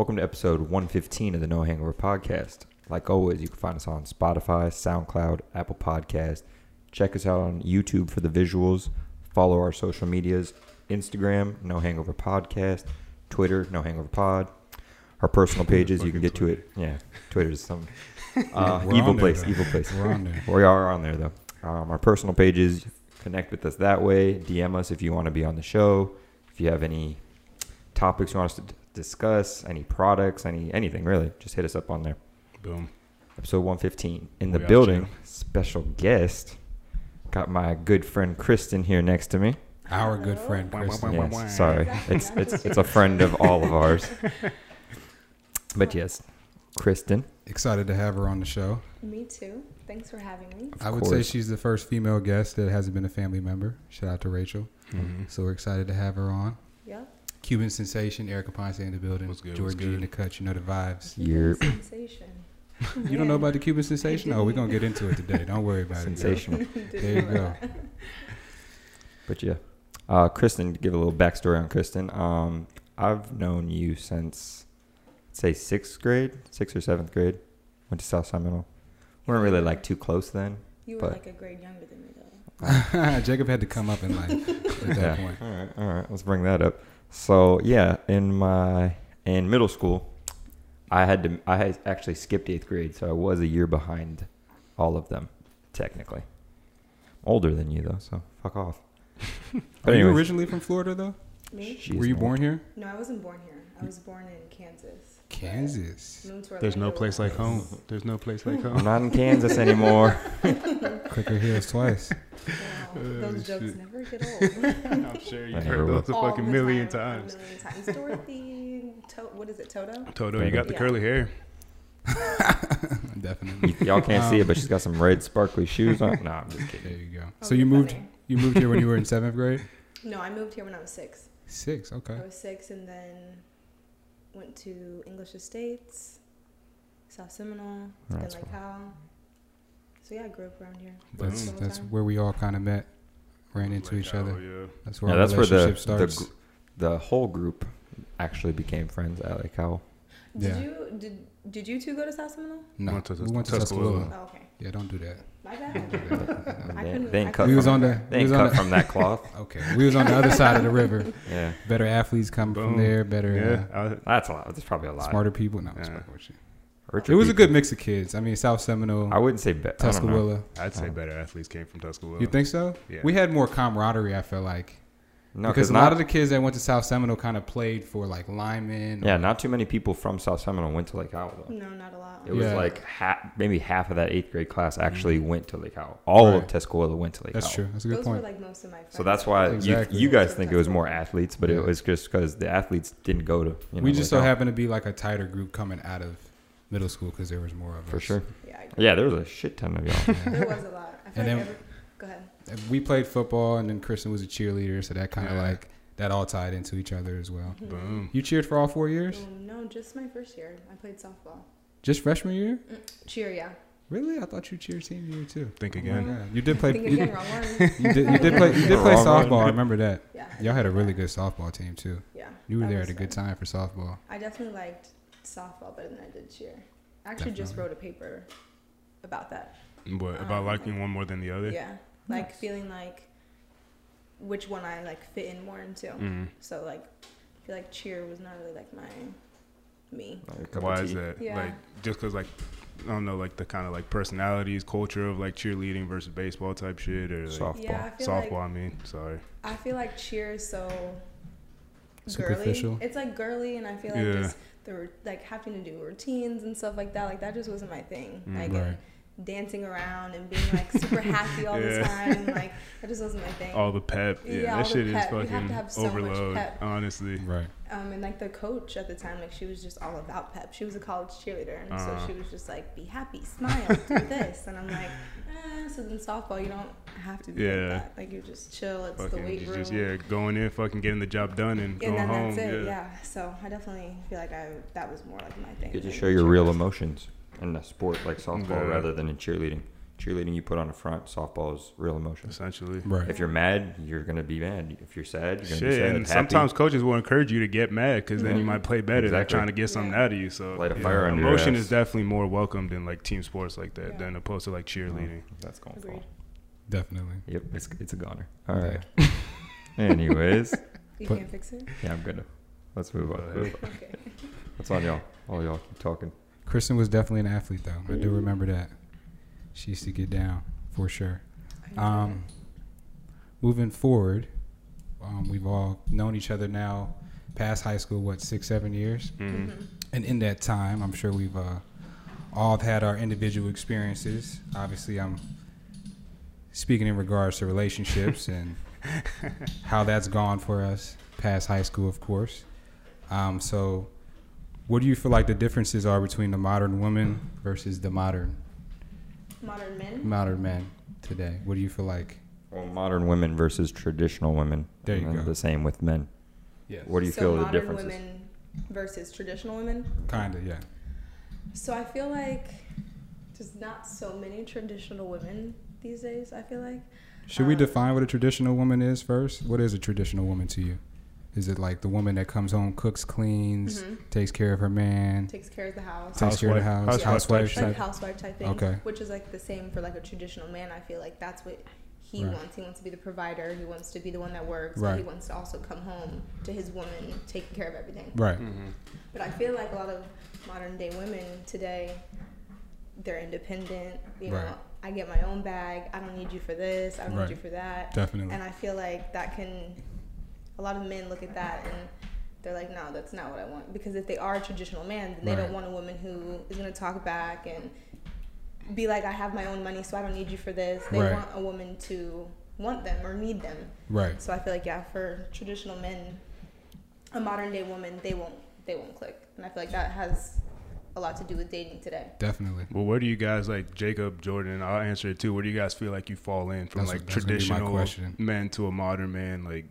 Welcome to episode 115 of the No Hangover Podcast. Like always, you can find us on Spotify, SoundCloud, Apple Podcast. Check us out on YouTube for the visuals. Follow our social medias Instagram, No Hangover Podcast, Twitter, No Hangover Pod. Our personal pages, you can get to it. Yeah, Twitter's some uh, evil place, evil place. We're on there. We are on there though. Um, our personal pages, connect with us that way. DM us if you want to be on the show. If you have any topics you want us to discuss, any products, any anything really, just hit us up on there. Boom. Episode 115 in the We out building. you. Special guest. Got my good friend Kristen here next to me. Our good friend Wah, wah, Kristen. Yes, sorry, it's it's it's a friend of all of ours. But yes, Kristen. Excited to have her on the show. Me too. Thanks for having me. Of I would say she's the first female guest that hasn't been a family member. Shout out to Rachel. Mhm. So we're excited to have her on. Yep. Cuban sensation, Erica Ponce in the building. What's good, George what's G in the cut. You know the vibes. You're sensation. You don't know about the Cuban sensation? Oh, we're gonna get into it today. Don't worry about it. sensational. There you go. But yeah, uh, Kristen, to give a little backstory on Kristen. Um, I've known you since, say, sixth grade, sixth or seventh grade. Went to South Seminole. We weren't really like too close then. You were but- like a grade younger than me though. Jacob had to come up in life at that Yeah. point. All right, all right. Let's bring that up. So yeah, in my in middle school, I had to. I had actually skipped eighth grade, so I was a year behind all of them, technically. Older than you though, so fuck off. Are you originally from Florida though? Me? she's Were you not. born here? No, I wasn't born here. I was born in Kansas. Kansas. There's no place like home. There's no place like home. I'm not in Kansas anymore. Clicker heels twice. Wow, Oh, those jokes shit. never get old. I'm sure you've heard will. those a fucking the million time, times. A million times. Dorothy, to- what is it, Toto? Toto, you got the Yeah. curly hair. Definitely. Y- y'all can't see it, Um, but she's got some red sparkly shoes on. No, I'm just kidding. There you go. Oh, So you moved funny. you moved here when you were in seventh grade? No, I moved here when I was six. Six, okay. I was six and then went to English Estates, South Seminole, then That's Lake Howell. So yeah, I grew up around here. That's Boom. that's where we all kind of met, ran into Like, each other. Yeah. That's where Yeah, our that's where the relationship the, the whole group actually became friends at Lake Howell. Did Yeah. you did did you two go to South Seminole? no, Went to we went to Tuskawilla. Tuskawilla. Oh, okay. Yeah, don't do that. My bad. I They, couldn't- they ain't cut. We was on the They we ain't was on cut the, from that cloth. okay. We was on the other side of the river. Yeah, Better athletes come from there. Better, Yeah. I, that's a lot. That's probably a uh, lot. smarter people. No, I'm Yeah. just fucking you. It was a good mix of kids. I mean, South Seminole, I wouldn't say bet. Tuskawilla. I'd say Oh. better athletes came from Tuskawilla. You think so? Yeah. We had more camaraderie. I feel like No, because because a not. lot of the kids that went to South Seminole kind of played for like linemen. yeah, not too many people from South Seminole went to Lake Howell though. No, not a lot. It was like ha- maybe half of that eighth grade class actually mm-hmm. went to Lake Howell. All of Right. Tuskawilla went to Lake That's Howell. true. That's a good Those point. were like most of my friends. So that's why Exactly. you, you guys think it was more athletes, but Yeah. it was just because the athletes didn't go to. You know, we just Lake so happened to be like a tighter group coming out of middle school because there was more of us. for sure. Yeah, I agree. Yeah, there was a shit ton of y'all. there was a lot. I feel And like then- every, go ahead. And we played football, and then Kristen was a cheerleader, so that kind of Yeah. like that all tied into each other as well. Boom. You cheered for all four years? Oh, no, just my first year. I played softball. Just freshman year? Cheer, yeah. Really? I thought you cheered senior year too. Think Oh again. God. You did play. Think You, again, wrong one. you did. You did play. You did play Wrong one. softball. I remember that. Yeah. Y'all had a really good softball team too. Yeah. You were there at a good fun. time for softball. I definitely liked softball better than I did cheer. I actually just wrote a paper about that. What about Um, liking one more than the other? Yeah. Like Nice. feeling like which one I like fit in more into. Mm. So like I feel like cheer was not really like my me. Like a cup of Why is that? Yeah. Like just because like I don't know, like the kind of like personalities, culture of like cheerleading versus baseball type shit, or like Softball. Yeah, I softball. like I mean, sorry. I feel like cheer is so Superficial? girly. It's like girly, and I feel like Yeah. just the like having to do routines and stuff like that. Like that just wasn't my thing. Mm. like Right. Dancing around and being like super happy all the Yeah. time. Like that just wasn't my thing. All the pep, yeah, Yeah, that the shit is pep. You have to fucking have so much overload. pep. Honestly, Right. Um, and like the coach at the time, like she was just all about pep. She was a college cheerleader, and Uh-huh. so she was just like, "Be happy, smile, do this." And I'm like, eh. So then softball, you don't have to be Yeah. like that. Like you just chill. It's the fucking weight just, room. just yeah, going in, fucking getting the job done, and, and going then home. that's it. yeah. Yeah. So I definitely feel like I that was more like my thing. You get to show your real was. emotions in a sport like softball Yeah. rather than in cheerleading. cheerleading you put on the front. Softball is real emotion. essentially. Right. If you're mad, you're gonna be mad. If you're sad, you're gonna be Shit, sad. and Happy, sometimes coaches will encourage you to get mad because then you Mhm. might play better. They're trying to get something Yeah. out of you. So Light a yeah, fire under your emotion ass. is definitely more welcomed in like team sports like that Yeah. than opposed to like cheerleading. that's going to fall. Definitely. Yep, it's it's a goner. All right. Yeah. Anyways, You But- can't fix it. yeah, I'm gonna. Let's move on. Move on. Okay. What's on y'all? All y'all keep talking. Kristen was definitely an athlete, though. I do remember that. She used to get down for sure. Um, moving forward, um, we've all known each other now, past high school, what six, seven years, Mhm. Mhm. and in that time, I'm sure we've uh, all had our individual experiences. Obviously, I'm speaking in regards to relationships and how that's gone for us past high school, of course. Um, so, what do you feel like the differences are between the modern woman versus the modern Modern men. modern men today? What do you feel like? Well, modern women versus traditional women. There you and go. The same with men. Yes. What do you so feel the modern women versus traditional women. Kind of, yeah. So I feel like there's not so many traditional women these days. I feel like. Should we Um, define what a traditional woman is first? What is a traditional woman to you? Is it like the woman that comes home, cooks, cleans, Mhm. takes care of her man, Takes care of the house. takes care of the Housewife- house, housewife housewife type like housewife type thing. Okay. Which is like the same for like a traditional man. I feel like that's what he Right. wants. He wants to be the provider. He wants to be the one that works. Right. But he wants to also come home to his woman, taking care of everything. Right. Mhm. But I feel like a lot of modern day women today, they're independent. You Right. know, I get my own bag. I don't need you for this. I don't Right. need you for that. Definitely. And I feel like that can, a lot of men look at that and they're like, no, that's not what I want. Because if they are a traditional man, then they Right. don't want a woman who is going to talk back and be like, I have my own money, so I don't need you for this. They Right. want a woman to want them or need them. Right. So I feel like, yeah, for traditional men, a modern day woman, they won't, they won't click. And I feel like that has a lot to do with dating today. Definitely. Well, where do you guys like Jacob Jordan? I'll answer it too. Where do you guys feel like you fall in from That's- like that's gonna be my traditional question. man to a modern man? Like,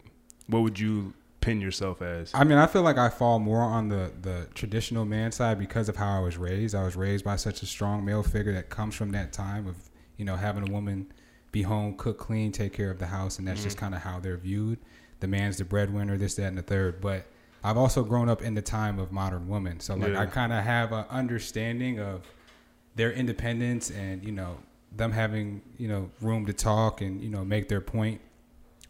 what would you pin yourself as? I mean, I feel like I fall more on the, the traditional man side because of how I was raised. I was raised by such a strong male figure that comes from that time of, you know, having a woman be home, cook, clean, take care of the house, and that's just mm-hmm. kind of how they're viewed. The man's the breadwinner, this, that, and the third. But I've also grown up in the time of modern women, so like Yeah. I kind of have an understanding of their independence and you know them having you know room to talk and you know make their point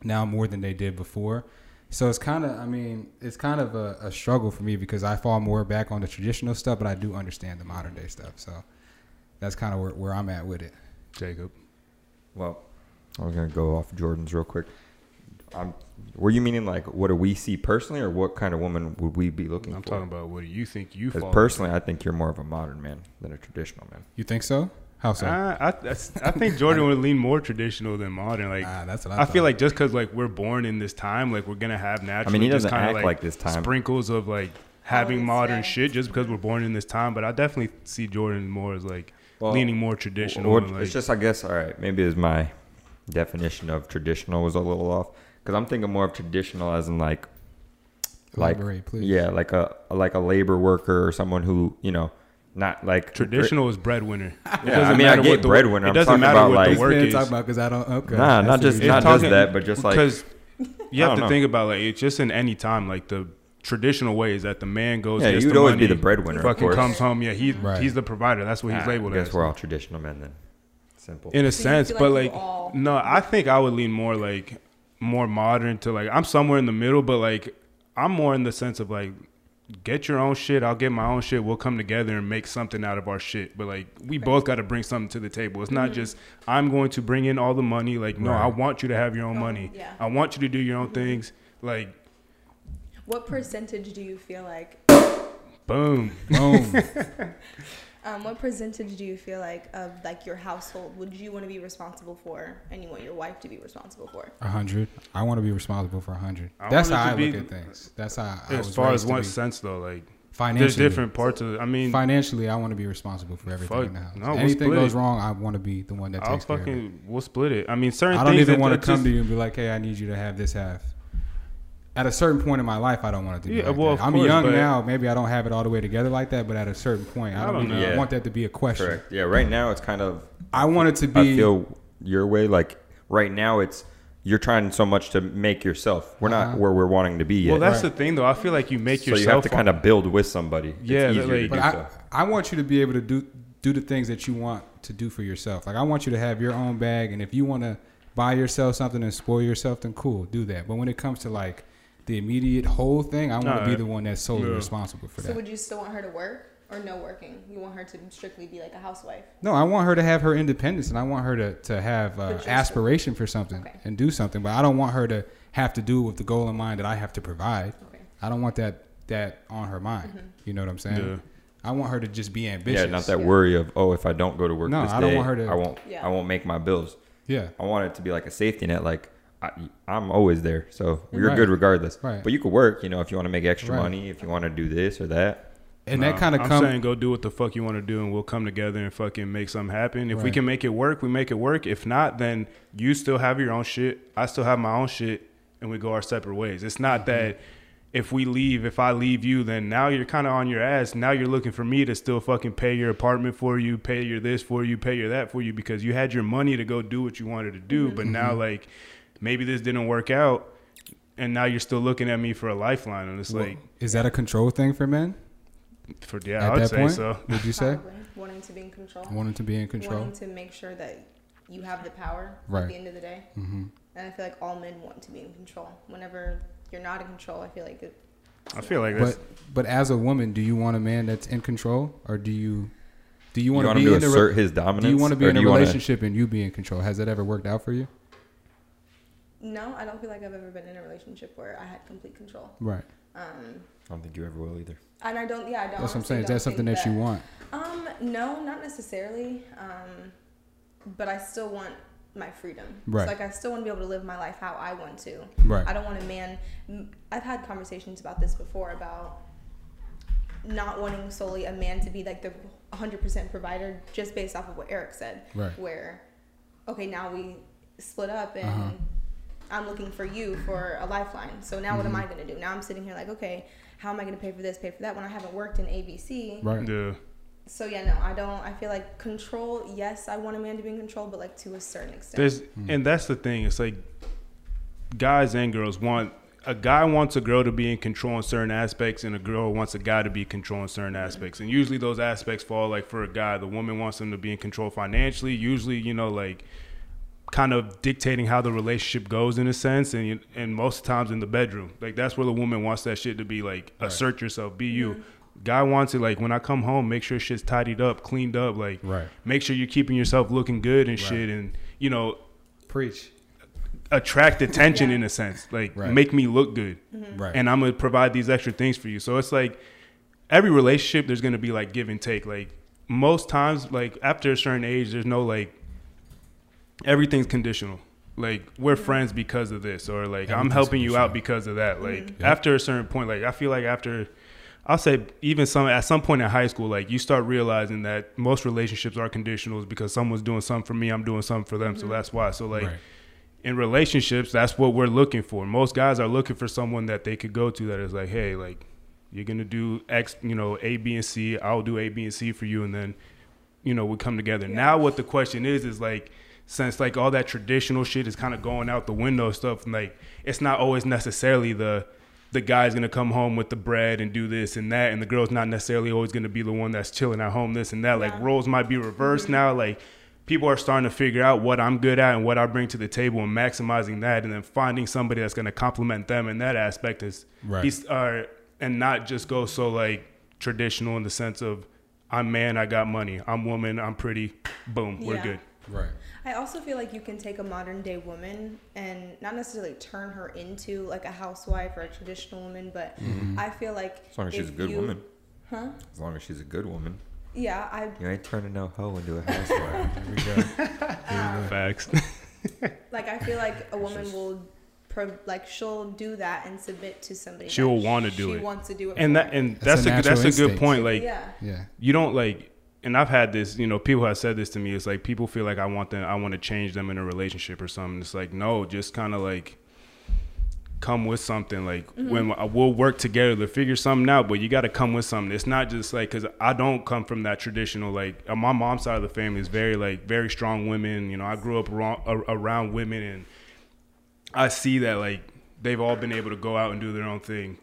now more than they did before. So it's kind of, I mean, it's kind of a, a struggle for me because I fall more back on the traditional stuff, but I do understand the modern day stuff. So that's kind of where, where I'm at with it. Jacob. Well, I was gonna go off Jordan's real quick. I'm, were you meaning like what do we see personally, or what kind of woman would we be looking for? I'm talking about what do you think you fall? Because personally, I think you're more of a modern man than a traditional man. You think so? How so? I, I, I think Jordan would lean more traditional than modern. Like, ah, that's what I, I feel like just because like we're born in this time, like we're gonna have I mean, he doesn't kinda, act like, like, this time. sprinkles of like having Always, modern yeah. shit just because we're born in this time. But I definitely see Jordan more as like Well, leaning more traditional. What- and, like, it's just, I guess, all right. Maybe is my definition of traditional was a little off because I'm thinking more of traditional as in like, like Elaborate, please. yeah, like a like a labor worker or someone who you know, not like traditional is breadwinner. It Yeah, I doesn't mean, I matter get what the- breadwinner. It I'm doesn't talking matter about, what like- the work Can't is. talk about because I don't. Okay. Nah, I not just not saying. just that, but just like because you have to know. think about like it's just in any time like the traditional way is that the man goes. yeah, gets you'd always money, be the breadwinner. Fucking course. comes home. Yeah, he Right. he's the provider. That's what he's Nah, labeled I guess as. we're all traditional men then. Simple. in a So sense, feel but like like all- no, I think I would lean more like more modern to like I'm somewhere in the middle, but like I'm more in the sense of like get your own shit, I'll get my own shit. We'll come together and make something out of our shit. But like we both got to bring something to the table. It's not mm-hmm. just I'm going to bring in all the money. Like no, I want you to have your own Oh, money. yeah. I want you to do your own mm-hmm. things. Like What percentage do you feel like? boom. Boom. Um, what percentage do you feel like of like your household would you want to be responsible for, and you want your wife to be responsible for? A hundred. I want to be responsible for a hundred. I That's how I be- look at things. That's how I As was far as raised to what be. sense though, like financially. there's different parts of. it. I mean, Financially, I want to be responsible for everything Fuck, in the house. no, we'll Anything split goes it. wong, I want to be the one that I'll takes care of it. we'll split it. I mean, certain I don't things even want to come just- to you and be like, "Hey, I need you to have this half." At a certain point in my life, I don't want it to be. Yeah, like well, that. I'm course, young now. Maybe I don't have it all the way together like that, but at a certain point, I I don't, don't even know. want that to be a question. Correct. Yeah. Right now, it's kind of. I want it to be. I feel your way. Like right now, it's you're trying so much to make yourself. We're Uh-huh. not where we're wanting to be yet. Well, that's Right. the thing, though. I feel like you make so yourself. you have to kind of build with somebody. Yeah, it's that, easier to like- do But I, so. I want you to be able to do do the things that you want to do for yourself. Like I want you to have your own bag, and if you want to buy yourself something and spoil yourself, then cool, do that. But when it comes to like the immediate whole thing, I want to be the one that's solely yeah. responsible for that. So would you still want her to work or no working? You want her to strictly be like a housewife? No, I want her to have her independence, and I want her to to have uh, But you're still- aspiration for something Okay. and do something. But I don't want her to have to do with the goal in mind that I have to provide. Okay. I don't want that that on her mind. Mm-hmm. You know what I'm saying? Yeah. I want her to just be ambitious. yeah, not that Yeah. worry of oh, if I don't go to work No, this I don't day, want her to- I won't. Yeah. I won't make my bills. Yeah. I want it to be like a safety net. Like I, I'm always there, so you're Right. good regardless. Right. But you could work. You know, if you want to make extra Right. money, if you want to do this or that. And Nah, that kind of I'm comes. saying go do what the fuck you want to do, and we'll come together and fucking make something happen. If we can make it work, we make it work. If not, then you still have your own shit. I still have my own shit, and we go our separate ways. It's not Mm-hmm. that if we leave, if I leave you, then now you're kind of on your ass. Now you're looking for me to still fucking pay your apartment for you, pay your this for you, pay your that for you, because you had your money to go do what you wanted to do. But now, Mm-hmm. like, maybe this didn't work out. And now you're still looking at me for a lifeline, and it's like, is that a control thing for men? for yeah, At I would that say point, so. would you say Probably wanting to be in control. wanting to be in control? Wanting to make sure that you have the power Right. at the end of the day. hmm And I feel like all men want to be in control. Whenever you're not in control, I feel like it. I feel like that's But but as a woman, do you want a man that's in control, or do you do you You want want to him be to in a re- assert his dominance? do you want to be in a do you wanna- relationship and you be in control? Has that ever worked out for you? No, I don't feel like I've ever been in a relationship where I had complete control. Right. Um, I don't think you ever will either. and I don't. Yeah, I don't. That's what I'm saying. Is that something think that you want? Um, no, not necessarily. Um, but I still want my freedom. Right. So, like I still want to be able to live my life how I want to. Right. I don't want a man. I've had conversations about this before about not wanting solely a man to be like the 100% provider just based off of what Eric said. Right. Where, okay, now we split up and Uh-huh. I'm looking for you for a lifeline. So now what am I Mm-hmm. going to do? Now I'm sitting here like, okay, how am I going to pay for this, pay for that when I haven't worked in ABC? Right. yeah. So yeah, no, I don't. I feel like control. Yes, I want a man to be in control, but like to a certain extent. There's and that's the thing. It's like guys and girls want a guy wants a girl to be in control in certain aspects, and a girl wants a guy to be in control in certain aspects. And usually those aspects fall like for a guy, the woman wants him to be in control financially. Usually, you know, like kind of dictating how the relationship goes in a sense, and and most times in the bedroom, like that's where the woman wants that shit to be like assert yourself, be you. Guy wants it like when I come home, make sure shit's tidied up, cleaned up, like Right. make sure you're keeping yourself looking good and Right. shit, and you know Preach. attract attention Yeah. in a sense, like Right. make me look good, mm-hmm. Right. and I'm gonna provide these extra things for you. So it's like every relationship, there's gonna be like give and take. Like most times, like after a certain age, there's no like everything's conditional. Like we're friends because of this, or like I'm helping you out because of that. Like mm-hmm. Yeah. after a certain point, like I feel like after. I'll say even some at some point in high school, like you start realizing that most relationships are conditionals because someone's doing something for me, I'm doing something for them, so mm-hmm. that's why. So like Right. in relationships, that's what we're looking for. Most guys are looking for someone that they could go to that is like, hey, like you're gonna do X, you know, A, B, and C. I'll do A, B, and C for you, and then, you know, we come together. Now, what the question is is like, since like all that traditional shit is kind of going out the window, stuff, and like it's not always necessarily the the guy's gonna come home with the bread and do this and that, and the girl's not necessarily always gonna be the one that's chilling at home, this and that. Like roles might be reversed now. Like people are starting to figure out what I'm good at and what I bring to the table and maximizing that, and then finding somebody that's gonna complement them in that aspect is Right. he's uh, and not just go so like traditional in the sense of I'm man, I got money, I'm woman, I'm pretty, boom, we're good. Right. I also feel like you can take a modern day woman and not necessarily turn her into like a housewife or a traditional woman, but mm-hmm. I feel like As long as she's a good you- woman. Huh? As long as she's a good woman. Yeah, I You ain't turning no hoe into a housewife. Here we go. Facts. like I feel like a woman will pro- like she'll do that and submit to somebody. She'll wanna do she it. wants to do it. and that and That's that's, a a, natural that's a good point. Like yeah, Yeah. you don't like and I've had this, you know, people have said this to me. It's like people feel like I want them I want to change them in a relationship or something. It's like, no, just kinda like come with something like Mm-hmm. when we'll work together to figure something out but you got to come with something it's not just like because i don't come from that traditional like uh, my mom's side of the family is very like very strong women you know i grew up around, around women and i see that like they've all been able to go out and do their own thing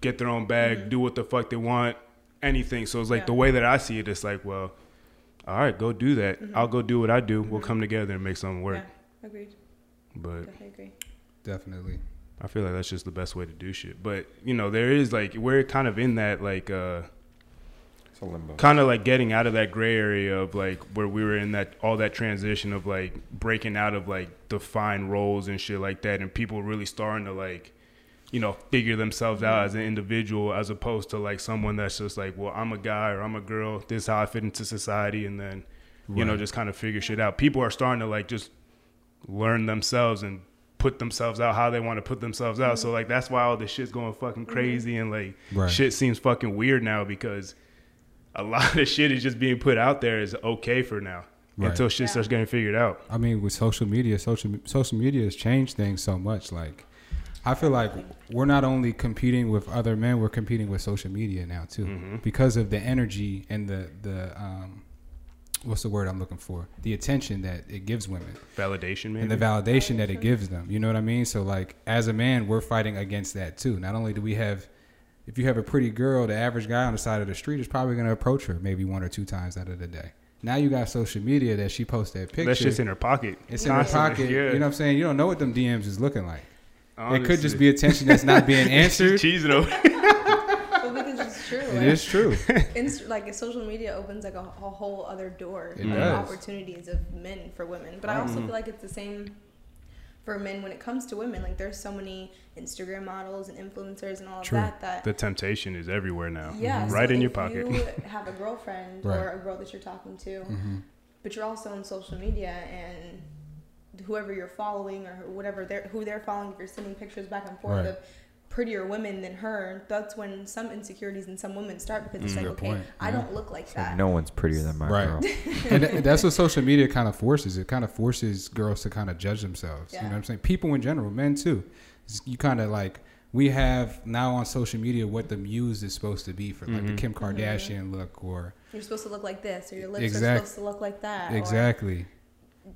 get their own bag do what the fuck they want anything so it's like Yeah. the way that i see it it's like well all right go do that i'll go do what i do we'll come together and make something work Yeah, agreed. but Definitely agree. Definitely. I feel like that's just the best way to do shit. But you know, there is like we're kind of in that like uh It's a limbo. kind of like getting out of that gray area of like where we were in that all that transition of like breaking out of like defined roles and shit like that and people really starting to like you know figure themselves out as an mm-hmm. individual as opposed to like someone that's just like well I'm a guy or I'm a girl this is how I fit into society and then you know just kind of figure shit out people are starting to like just learn themselves and put themselves out how they want to put themselves out so mm-hmm. like that's why all this shit's going fucking mm-hmm. crazy and like Right. shit seems fucking weird now because a lot of shit is just being put out there is okay for now Right. until shit Yeah. starts getting figured out. I mean, with social media, social social media has changed things so much. Like, I feel like we're not only competing with other men, we're competing with social media now too, Mm-hmm. because of the energy and the the um, what's the word I'm looking for? The attention that it gives women Validation, maybe. and the validation that it gives them. You know what I mean? So like, as a man, we're fighting against that too. Not only do we have if you have a pretty girl, the average guy on the side of the street is probably going to approach her maybe one or two times out of the day. Now you got social media that she posts that picture. That's just in her pocket. It's in her pocket. Yeah. You know what I'm saying? You don't know what them DMs is looking like. It could just Honestly. be attention that's not being answered. She's cheesing over. Well, because it's true. It like, is true. Inst- like social media opens like a, a whole other door It of does. opportunities of men for women. But I also feel like it's the same for men when it comes to women. Like there's so many Instagram models and influencers and all of that that The temptation is everywhere now. yeah, so Right in your pocket. You have a girlfriend Right. or a girl that you're talking to, hmm but you're also on social media and whoever you're following or whatever they're who they're following if you're sending pictures back and forth Right. of prettier women than her that's when some insecurities in some women start because it's Mm, like okay point. i Yeah. don't look like It's like that no one's prettier than my Right. girl. and that's what social media kind of forces. It kind of forces girls to kind of judge themselves. You know Yeah. what I'm saying? People in general, men too. You kind of like we have now on social media what the muse is supposed to be for like Mm-hmm. the Kim Kardashian look or you're supposed to look like this or your lips Exact- are supposed to look like that or- exactly.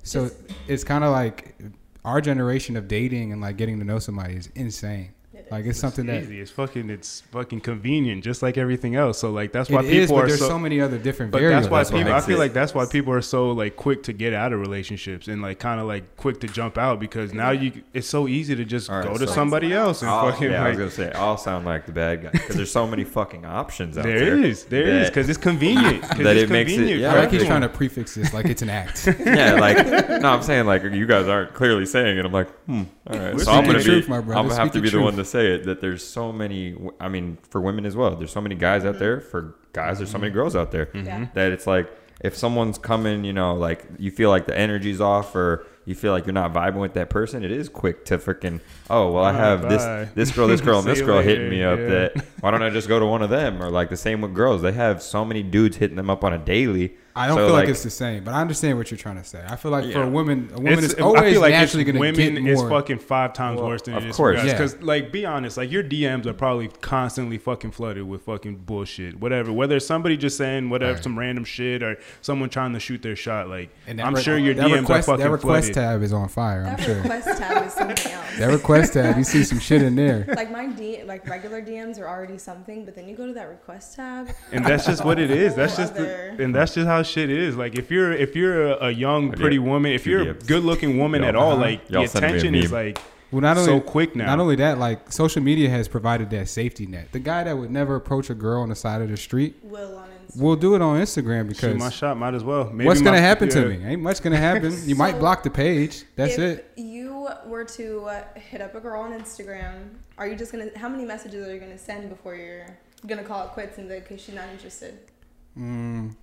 So Just- it's kind of like our generation of dating and like getting to know somebody is insane. It Like is. it's something that. It's fucking. It's fucking convenient, just like everything else. So like that's why it people is, but are there's so. so, many other different but variables. that's why That's what people. I feel it- like that's why people are so like quick to get out of relationships and like kind of like quick to jump out because now you it's so easy to just All right, go to so- somebody else and I'll- fucking yeah, I was gonna say I'll sound like the bad guy because there's so many fucking options out There there. is, there is, that- because it's convenient. 'cause That it's it makes it- convenient yeah, I like he's trying to prefix this like it's an act. yeah, like no, I'm saying like you guys aren't clearly saying it. I'm like, hmm, all right. So I'm gonna be, truth, my brother. I'm gonna have to be the the one to say it. That there's so many. I mean, for women as well. There's so many guys out mm-hmm. there. For guys, there's so many mm-hmm. girls out there. Yeah. Mm-hmm. That it's like if someone's coming, you know, like you feel like the energy's off or you feel like you're not vibing with that person, it is quick to freaking. Oh well, I Oh, have bye. this this girl, this girl, and this you girl hitting me up. yeah. That why don't I just go to one of them? Or like the same with girls. They have so many dudes hitting them up on a daily. I don't So, feel like, like- it's the same, but I understand what you're trying to say. I feel like for a woman, a woman It's- is always I like naturally going to women get is more. fucking five times Well, worse than of it is course. for guys. Yeah. Because like, be honest, like your DMs are probably constantly fucking flooded with fucking bullshit, whatever. Whether it's somebody just saying whatever, Right. some random shit, or someone trying to shoot their shot. Like, And I'm re- sure your DMs request, are fucking That request flooded. tab is on fire. I'm that sure. request tab is something else That request tab, you see some shit in there. like my D, like regular DMs are already something, but then you go to that request tab. and that's just what it is. That's just the, and that's just how shit is. Like if you're if you're a, a young pretty did woman, if you're a good looking woman at all, uh-huh. like the Y'all sent attention is like Well, not only so quick now. Not only that, like social media has provided that safety net. The guy that would never approach a girl on the side of the street Will on Instagram. will do it on Instagram shoot my because shot, might as well. Maybe what's my- gonna happen yeah. to me? Ain't much gonna happen. You might block the page. That's if it. you were to hit up a girl on Instagram, are you just gonna? How many messages are you gonna send before you're gonna call it quits and be like, she's not interested? Mm,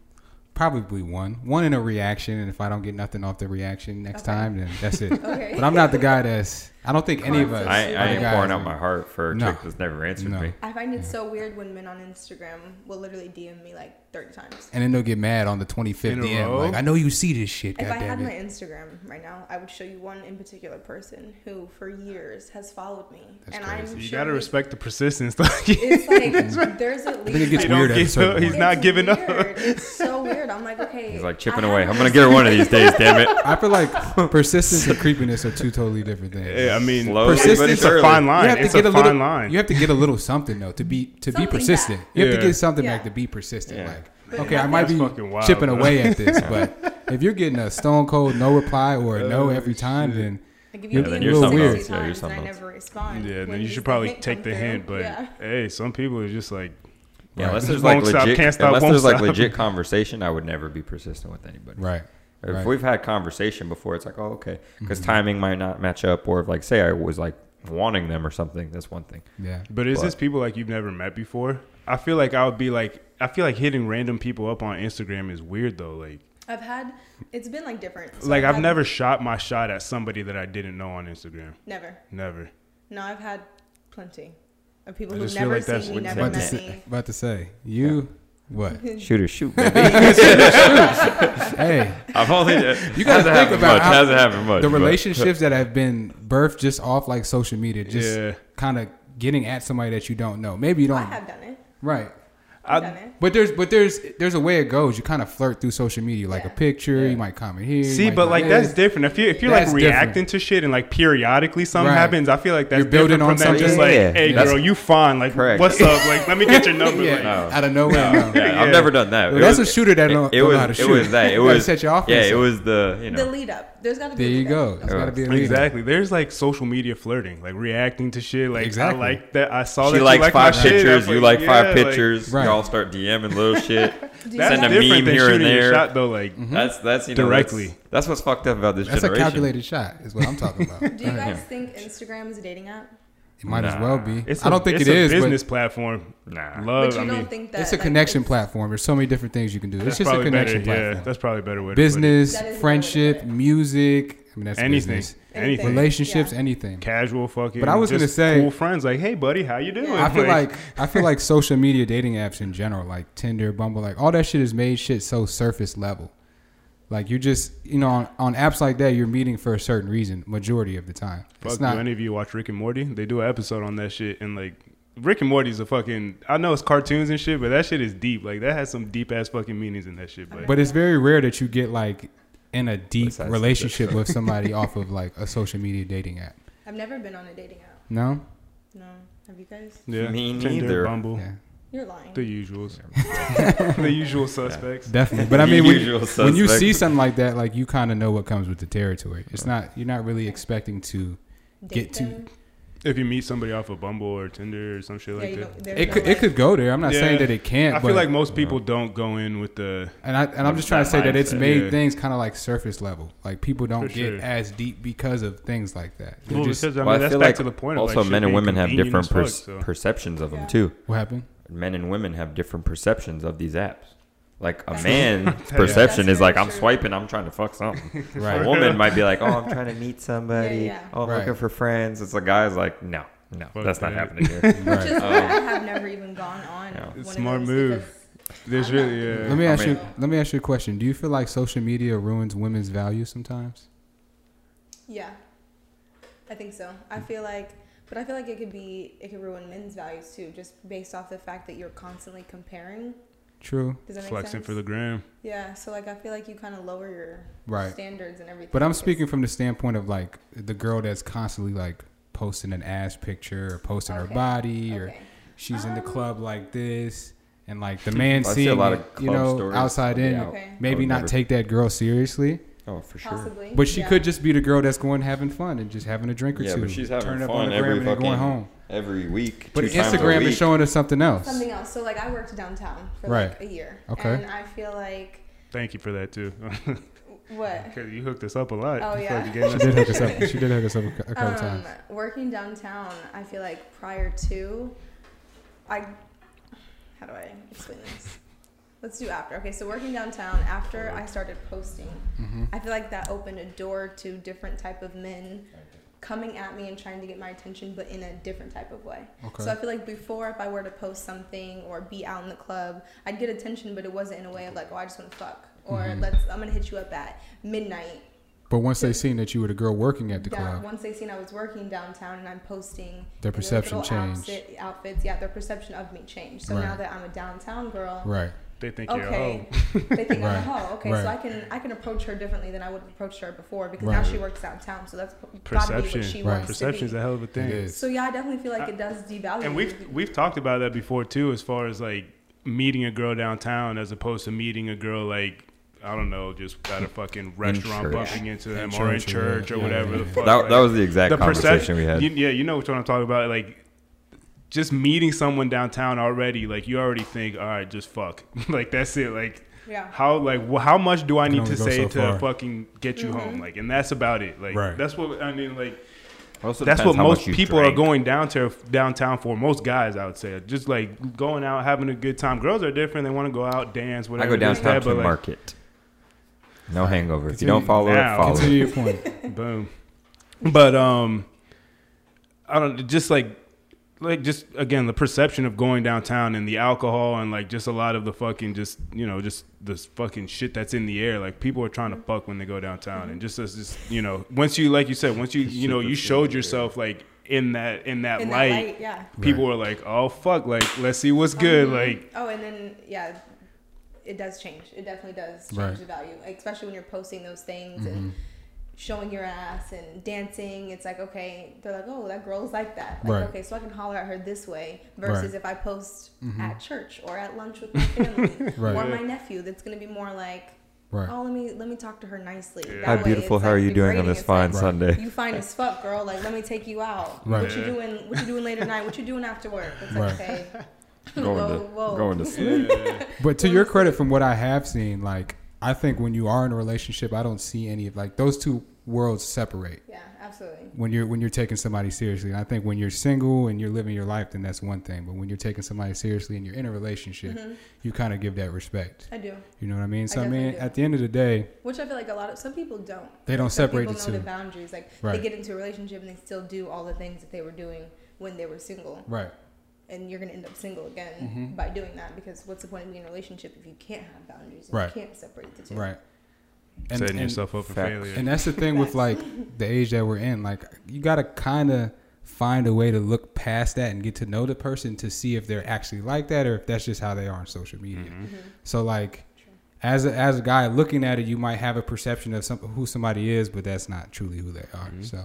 probably one, one in a reaction, and if I don't get nothing off the reaction next Okay. time, then that's it. Okay. But I'm not the guy that's. I don't think any of us. I, Are I the ain't pouring out my heart for a No. chick that's never answered No. me. I find it so weird when men on Instagram will literally DM me like 30 times. And then they'll get mad on the 25th DM. row? Like, I know you see this shit. If I had damn my. Instagram right now, I would show you one in particular person who, for years, has followed me, That's and crazy. I'm You sure gotta respect the persistence. It's like there's at least. I think it gets He don't weird at a give certain up. He's not It's giving up. It's so weird. I'm like, okay. He's like chipping I away. I'm gonna get her one of these days. Damn it. I feel like persistence and creepiness are two totally different things. Yeah, I mean, Slowly it's, but it's a fine You line. have to It's get a a fine little. line. You have to get a little something though to be to be persistent. back. You have to get something Yeah. back to be persistent. Yeah. Like, But okay, I might be wild, chipping bro. away at this, but if you're getting a stone cold no reply or a no Oh, every time, shit. then Like if Yeah, you then DM you're something 60 else. Yeah, you're times and something I never respond. Yeah, then you should probably take the hint. But hey, some people are just like, Yeah, unless there's like legit, can't stop, unless there's like stop. legit conversation, I would never be persistent with anybody. right, If Right. we've had conversation before, it's like, oh, okay, because mm-hmm. timing might not match up, or if like say I was like wanting them or something, that's one thing. yeah. but is But- this people like you've never met before? I feel like I would be like, I feel like hitting random people up on Instagram is weird though. Like, I've had. It's been like different. So like I've had- never shot my shot at somebody that I didn't know on Instagram. Never. Never. No, I've had plenty of people I who've just feel never like that's seen me, what- never About to, met say, me. about to say you what? Shoot or shoot, baby. hey, I've only You uh, gotta think happened about much. how- hasn't happened much. the but- relationships that have been birthed just off like social media, just Yeah. kind of getting at somebody that you don't know. Maybe you don't. I have done it. Right. I've I- done it. But there's but there's there's a way it goes. You kind of flirt through social media, like a picture. Yeah. You might comment here. See, but like this. that's different. If you if you're That's like different. reacting to shit and like periodically something Right. happens, I feel like that's You're building different on from them just something. like, Yeah. hey Yeah. girl, you fine. Like, Correct. what's up? Like, let me get your number. yeah, Like, No. out of nowhere. no. Yeah, I've never done that. Well, It that's was- a shooter that it- don't, it don't know was- how to it was that. It You gotta was- set your offense. Yeah, it was the you know The lead up. There's got to be. There a you go. up. There's got to be a. Exactly. There's like social media flirting, like reacting to shit. Like Exactly. I like that. I saw She that you likes like five my shit. pictures. I'm You like five yeah, pictures. Right. Y'all start DMing little shit. Do you that's Send a meme than here and there. shot though. Like Mm-hmm. That's that's you know Directly. That's, that's what's fucked up about this That's a calculated shot, is what I'm talking about. Do you guys think Instagram is a dating app? Might as well be. it's I I don't think it's it a is, business platform. Nah. But Love. you I don't mean, think that it's a like, connection it's- platform. There's so many different things you can do. It's just a probably better. connection Yeah, platform. that's probably a better way. to put it. business, That is the way to friendship, music. I mean, that's anything, business. anything. Anything. Relationships, Yeah. anything. Casual fucking. But I was gonna say- cool friends. Like, hey, buddy, how you doing? I feel like I feel like social media dating apps in general, like Tinder, Bumble, like all that shit is made shit so surface level. Like you just you know on, on apps like that, you're meeting for a certain reason, majority of the time. Fuck, it's not. do any of you watch Rick and Morty? They do an episode on that shit, and like Rick and Morty's a fucking. I know it's cartoons and shit, but that shit is deep. Like that has some deep ass fucking meanings in that shit. But, But it's very rare that you get like in a deep Besides relationship with somebody off of like a social media dating app. I've never been on a dating app. No, No. Have you guys? yeah, Me Tinder, neither. Bumble, yeah, You're lying. the usuals, the usual suspects. definitely. But I mean, when, when you see something like that, like you kind of know what comes with the territory. It's not you're not really expecting to. Date get to- If you meet somebody off of Bumble or Tinder or some shit Yeah, like that. It no, could it could go there. I'm not Yeah. saying that it can't. I but, feel like most people don't go in with the. And I and I'm just trying to say That that it's made yeah. things kind of like surface level. Like people don't For get sure. as deep because of things like that. They're Well, just- because I mean Well, I that's feel back like to the point. Of, also like, men and women have different as fuck, so. perceptions of them too. what happened? Men and women have different perceptions of these apps. Like a man's perception That's is like I'm true. swiping, I'm trying to fuck something. Right. A woman might be like, oh, I'm trying to meet somebody. Yeah, yeah. Oh, I'm Right. looking for friends. It's a guy's like, no, no, Fuck that's not that. happening here. Which is Right. why I um, have never even gone on. Yeah. one It's of smart move. because There's really not- yeah. Let me I ask you. Let me ask you a question. Do you feel like social media ruins women's value sometimes? Yeah, I think so. I feel like, but I feel like it could be, it could ruin men's values too, just based off the fact that you're constantly comparing. True. Does that make flexing sense? for the gram. yeah, so like I feel like you kind of lower your Right. standards and everything. But I'm speaking from the standpoint of like the girl that's constantly like posting an ass picture or posting her Okay. body or Okay. she's in the Um, club like this and like the man I see a seeing lot it, of you know stories outside in out. Okay. Maybe not never- take that girl seriously Oh, for sure. Possibly. but she yeah. could just be the girl that's going having fun and just having a drink or Yeah, two but she's having turn up fun on the every gram and then going fucking- home Every week. but two times a Instagram is showing us something else something else. So like I worked downtown for Right. like a year. Okay. And I feel like Thank you for that too. what? Because you hooked us up a lot. Oh, You yeah. fucking gave she us- did hook us up she did hook us up a, cou- a couple Um, times working downtown, I feel like prior to, I, how do I explain this? Let's do after. Okay, so working downtown after I started posting, Mm-hmm. I feel like that opened a door to different type of men coming at me and trying to get my attention, but in a different type of way. Okay. So I feel like before, if I were to post something or be out in the club, I'd get attention, but it wasn't in a way of like, oh, I just want to fuck, or Mhm. let's I'm gonna hit you up at midnight. But once they seen that you were the girl working at the Down, club, once they seen I was working downtown and I'm posting Their perception changed. outfit- outfits, yeah, their perception of me changed. So now that I'm a downtown girl, right? They think you're a okay, hoe. they think I'm a hoe. Okay, Right. so I can I can approach her differently than I would have approached her before because now she works downtown. So that's gotta be what she Right. wants Perception to a hell of a thing. So yeah, I definitely feel like it does devalue. And we've we've talked about that before too, as far as like meeting a girl downtown as opposed to meeting a girl like I don't know, just at a fucking restaurant church. bumping into them In or in church, church yeah. or Yeah, whatever yeah, the fuck. That, like, that was the exact the conversation perception we had. You, yeah, you know what I'm talking about. Like just meeting someone downtown already, like you already think, all right, just fuck. like that's it. Like yeah. how like wh- how much do I need to say so to far. fucking get you Mm-hmm. home? Like, and that's about it. Like Right. that's what I mean. Like Also that's what most you people are going down to downtown for. Most guys, I would say, just like going out having a good time. Girls are different; they want to go out, dance, I whatever. go this, downtown that, to but, like, market. No hangover. If you don't follow Now. it, follow it. Continue your point. Boom. But um, I don't just like like just again the perception of going downtown and the alcohol and like just a lot of the fucking just you know just this fucking shit that's in the air. Like people are trying to fuck when they go downtown, and just as just you know once you like you said once you you know you showed yourself like in that in that In that light. light, yeah. People were like, "Oh fuck! Like, let's see what's good." Like, Oh, and then yeah, it does change. It definitely does change Right. the value, like, especially when you're posting those things Mm-hmm. and showing your ass and dancing. It's like okay, they're like, oh, that girl's like that. Like, Right. okay, so I can holler at her this way versus Right. if I post mm-hmm. at church or at lunch with my family Right. or my nephew. That's gonna be more like. Right. Oh, let me let me talk to her nicely. Yeah. That Hi, beautiful. it's, How are like, you doing on this fine like, Sunday? You fine as fuck, girl. Like, let me take you out. Right. What you doing? What you doing later night? What you doing after work? It's like, Right. okay. Going whoa, to whoa. going to sleep. But to your credit, from what I have seen, like I think when you are in a relationship, I don't see any of like those two worlds separate. Yeah, absolutely. When you're when you're taking somebody seriously, and I think when you're single and you're living your life, then that's one thing. But when you're taking somebody seriously and you're in a relationship, mm-hmm. you kind of give that respect. I do. You know what I mean? So I, definitely mean, do. at the end of the day, Which I feel like a lot of some people don't. They don't some separate people the know two. the boundaries. Like Right. they get into a relationship and they still do all the things that they were doing when they were single, right? And you're gonna end up single again Mhm. by doing that. Because what's the point of being in a relationship if you can't have boundaries? And Right. You can't separate the two. Right. setting yourself up for Facts. failure. And that's the thing with like the age that we're in. Like you gotta kind of find a way to look past that and get to know the person to see if they're actually like that or if that's just how they are on social media. Mm-hmm. So like, as a, as a guy looking at it, you might have a perception of some, who somebody is, but that's not truly who they are. So Yeah,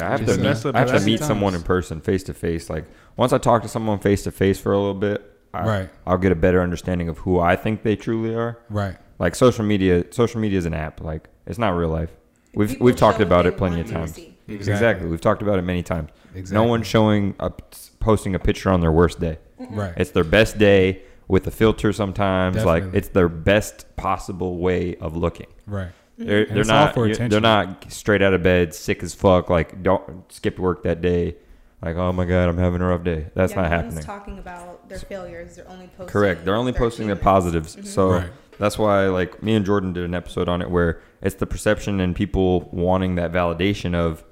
I have Just, to, uh, I have to meet the someone in person, face to face. Like once I talk to someone face to face for a little bit, I, Right. I'll get a better understanding of who I think they truly are. right, Like social media, social media is an app. Like it's not real life. We've People we've talked about it plenty of times. see. Exactly. We've talked about it many times. exactly. No one's showing up, posting a picture on their worst day. right. It's their best day with a filter. Sometimes, like it's their best possible way of looking. right. Mm-hmm. They're, they're not for you- they're not straight out of bed, sick as fuck. Like don't skip work that day. Like oh my god, I'm having a rough day. That's yeah, not no happening. Talking about their failures. They're only posting. Correct. They're only posting their achievements. positives. Mm-hmm. So Right. that's why like me and Jordan did an episode on it where it's the perception and people wanting that validation of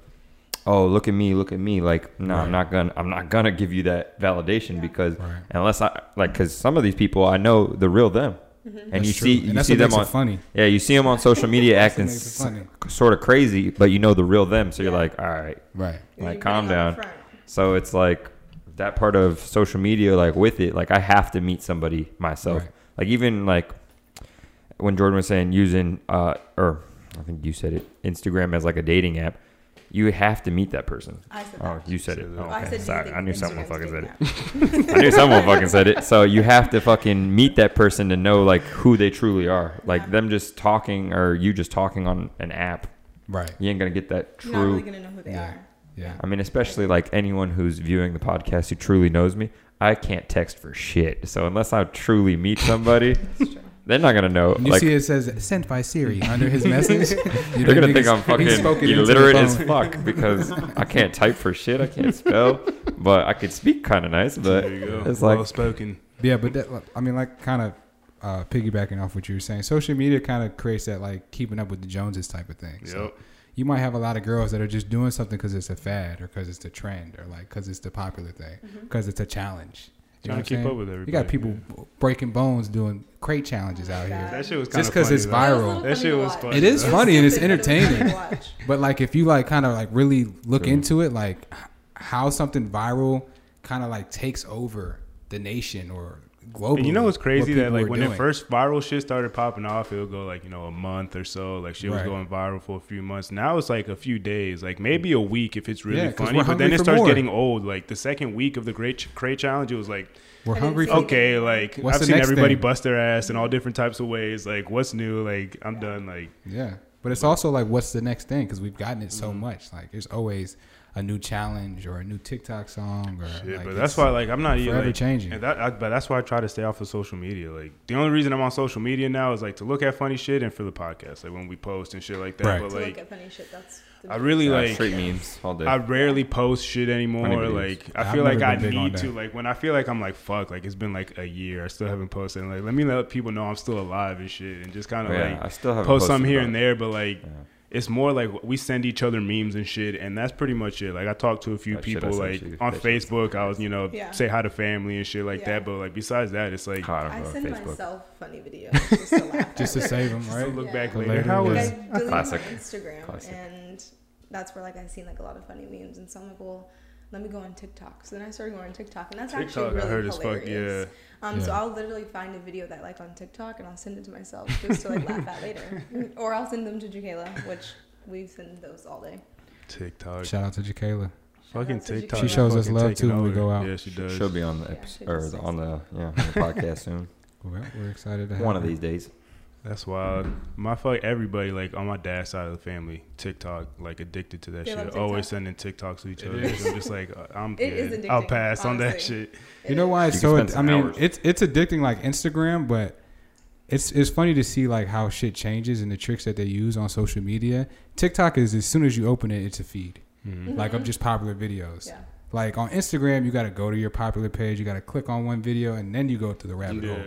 oh look at me look at me like no Right. I'm not gonna I'm not gonna give you that validation Yeah. because Right. unless I like cuz some of these people I know the real them and That's you see And you that's see them on funny. yeah you see them on social media acting funny. sort of crazy but you know the real them so you're like all right Right. Like calm down so it's like that part of social media, like with it, like I have to meet somebody myself. Right. Like even like when Jordan was saying using, uh, or I think you said it, Instagram as like a dating app, you have to meet that person. I said Oh, you said it. Oh, that. I okay. said, do Sorry, I knew someone fucking said dating it. I knew someone fucking said it. So you have to fucking meet that person to know like who they truly are. Like Yeah. them just talking or you just talking on an app, Right. you ain't gonna get that You're not really true. gonna know who they Yeah. are. Yeah. I mean, especially like anyone who's viewing the podcast who truly knows me, I can't text for shit. So unless I truly meet somebody, That's true. They're not gonna know. And you like see it says sent by Siri under his message. they're gonna think niggas- I'm fucking spoken into the illiterate as fuck because I can't type for shit. I can't spell, but I could speak kind of nice. But there you go. it's well like spoken. Yeah, but that, I mean, like, kind of uh, piggybacking off what you were saying, social media kind of creates that like keeping up with the Joneses type of thing. So you might have a lot of girls that are just doing something because it's a fad or because it's the trend or like because it's the popular thing because it's a challenge. You Trying to keep saying? up with You got people breaking bones doing crate challenges out here. That shit was Just because it's viral. That shit was funny. It is though. funny and it's stupid, but it was entertaining. fun to watch. But like if you like kind of like really look True. into it, like how something viral kind of like takes over the nation or globally. And you know what's crazy what that like when doing. the first viral shit started popping off, it would go like you know a month or so. Like shit was going viral for a few months. Now it's like a few days, like maybe a week if it's really Yeah, 'cause funny. But then it starts more. getting old. Like the second week of the Great Cray Challenge, it was like we're hungry for okay, like What's I've seen everybody thing? bust their ass in all different types of ways. Like what's new? Like I'm done. Like yeah. But it's also like what's the next thing because we've gotten it so Mm-hmm. much. Like there's always a new challenge or a new TikTok song or Shit, like but that's why like I'm not even forever like, changing. And that, I, but that's why I try to stay off of social media. Like the only reason I'm on social media now is like to look at funny shit and for the podcast, like when we post and shit like that. Right. But to look at funny shit. That's I really Yeah, like straight memes all day. I rarely post shit anymore. Like I I've feel like I been big on need to. Like when I feel like I'm like fuck. Like it's been like a year. I still haven't posted. And, like let me let people know I'm still alive and shit, and just kind of yeah, like I still have post some here and there. But like it's more like we send each other memes and shit, and that's pretty much it. Like I talked to a few That people sent like on. Facebook. I was you know Yeah. say hi to family and shit like Yeah. that. But like besides that, it's like I don't I send Facebook. myself funny videos just to laugh. just to save them, just to right? look Yeah. back later. later, How was Like, Classic. my Instagram, Classic. and that's where like I've seen like a lot of funny memes, and so I'm like, well, let me go on TikTok. So then I started going on TikTok, and that's TikTok? actually I really heard as fuck. hilarious. Yeah. Um, so I'll literally find a video that I like on TikTok, and I'll send it to myself just to like laugh at later, or I'll send them to Jacayla, which we send those all day. TikTok. Shout out to Jacayla. Fucking Shout out to TikTok. She shows us love, too, when we go out. Yeah, she does. She'll be on the Yeah, episode she or the, on the yeah on the podcast soon. Well, we're excited to have One of these days. That's wild. My fuck everybody like on my dad's side of the family, TikTok, like addicted to that They shit. Always sending TikToks to each other. is. I'm just like uh, I'm It is good. I'll addicting, pass on that honestly. shit. You know why it's so? can spend I mean, hours. it's it's addicting like Instagram, but it's it's funny to see like how shit changes and the tricks that they use on social media. TikTok is as soon as you open it, it's a feed Mhm. like of just popular videos. Yeah. Like on Instagram, you got to go to your popular page, you got to click on one video, and then you go through the rabbit hole.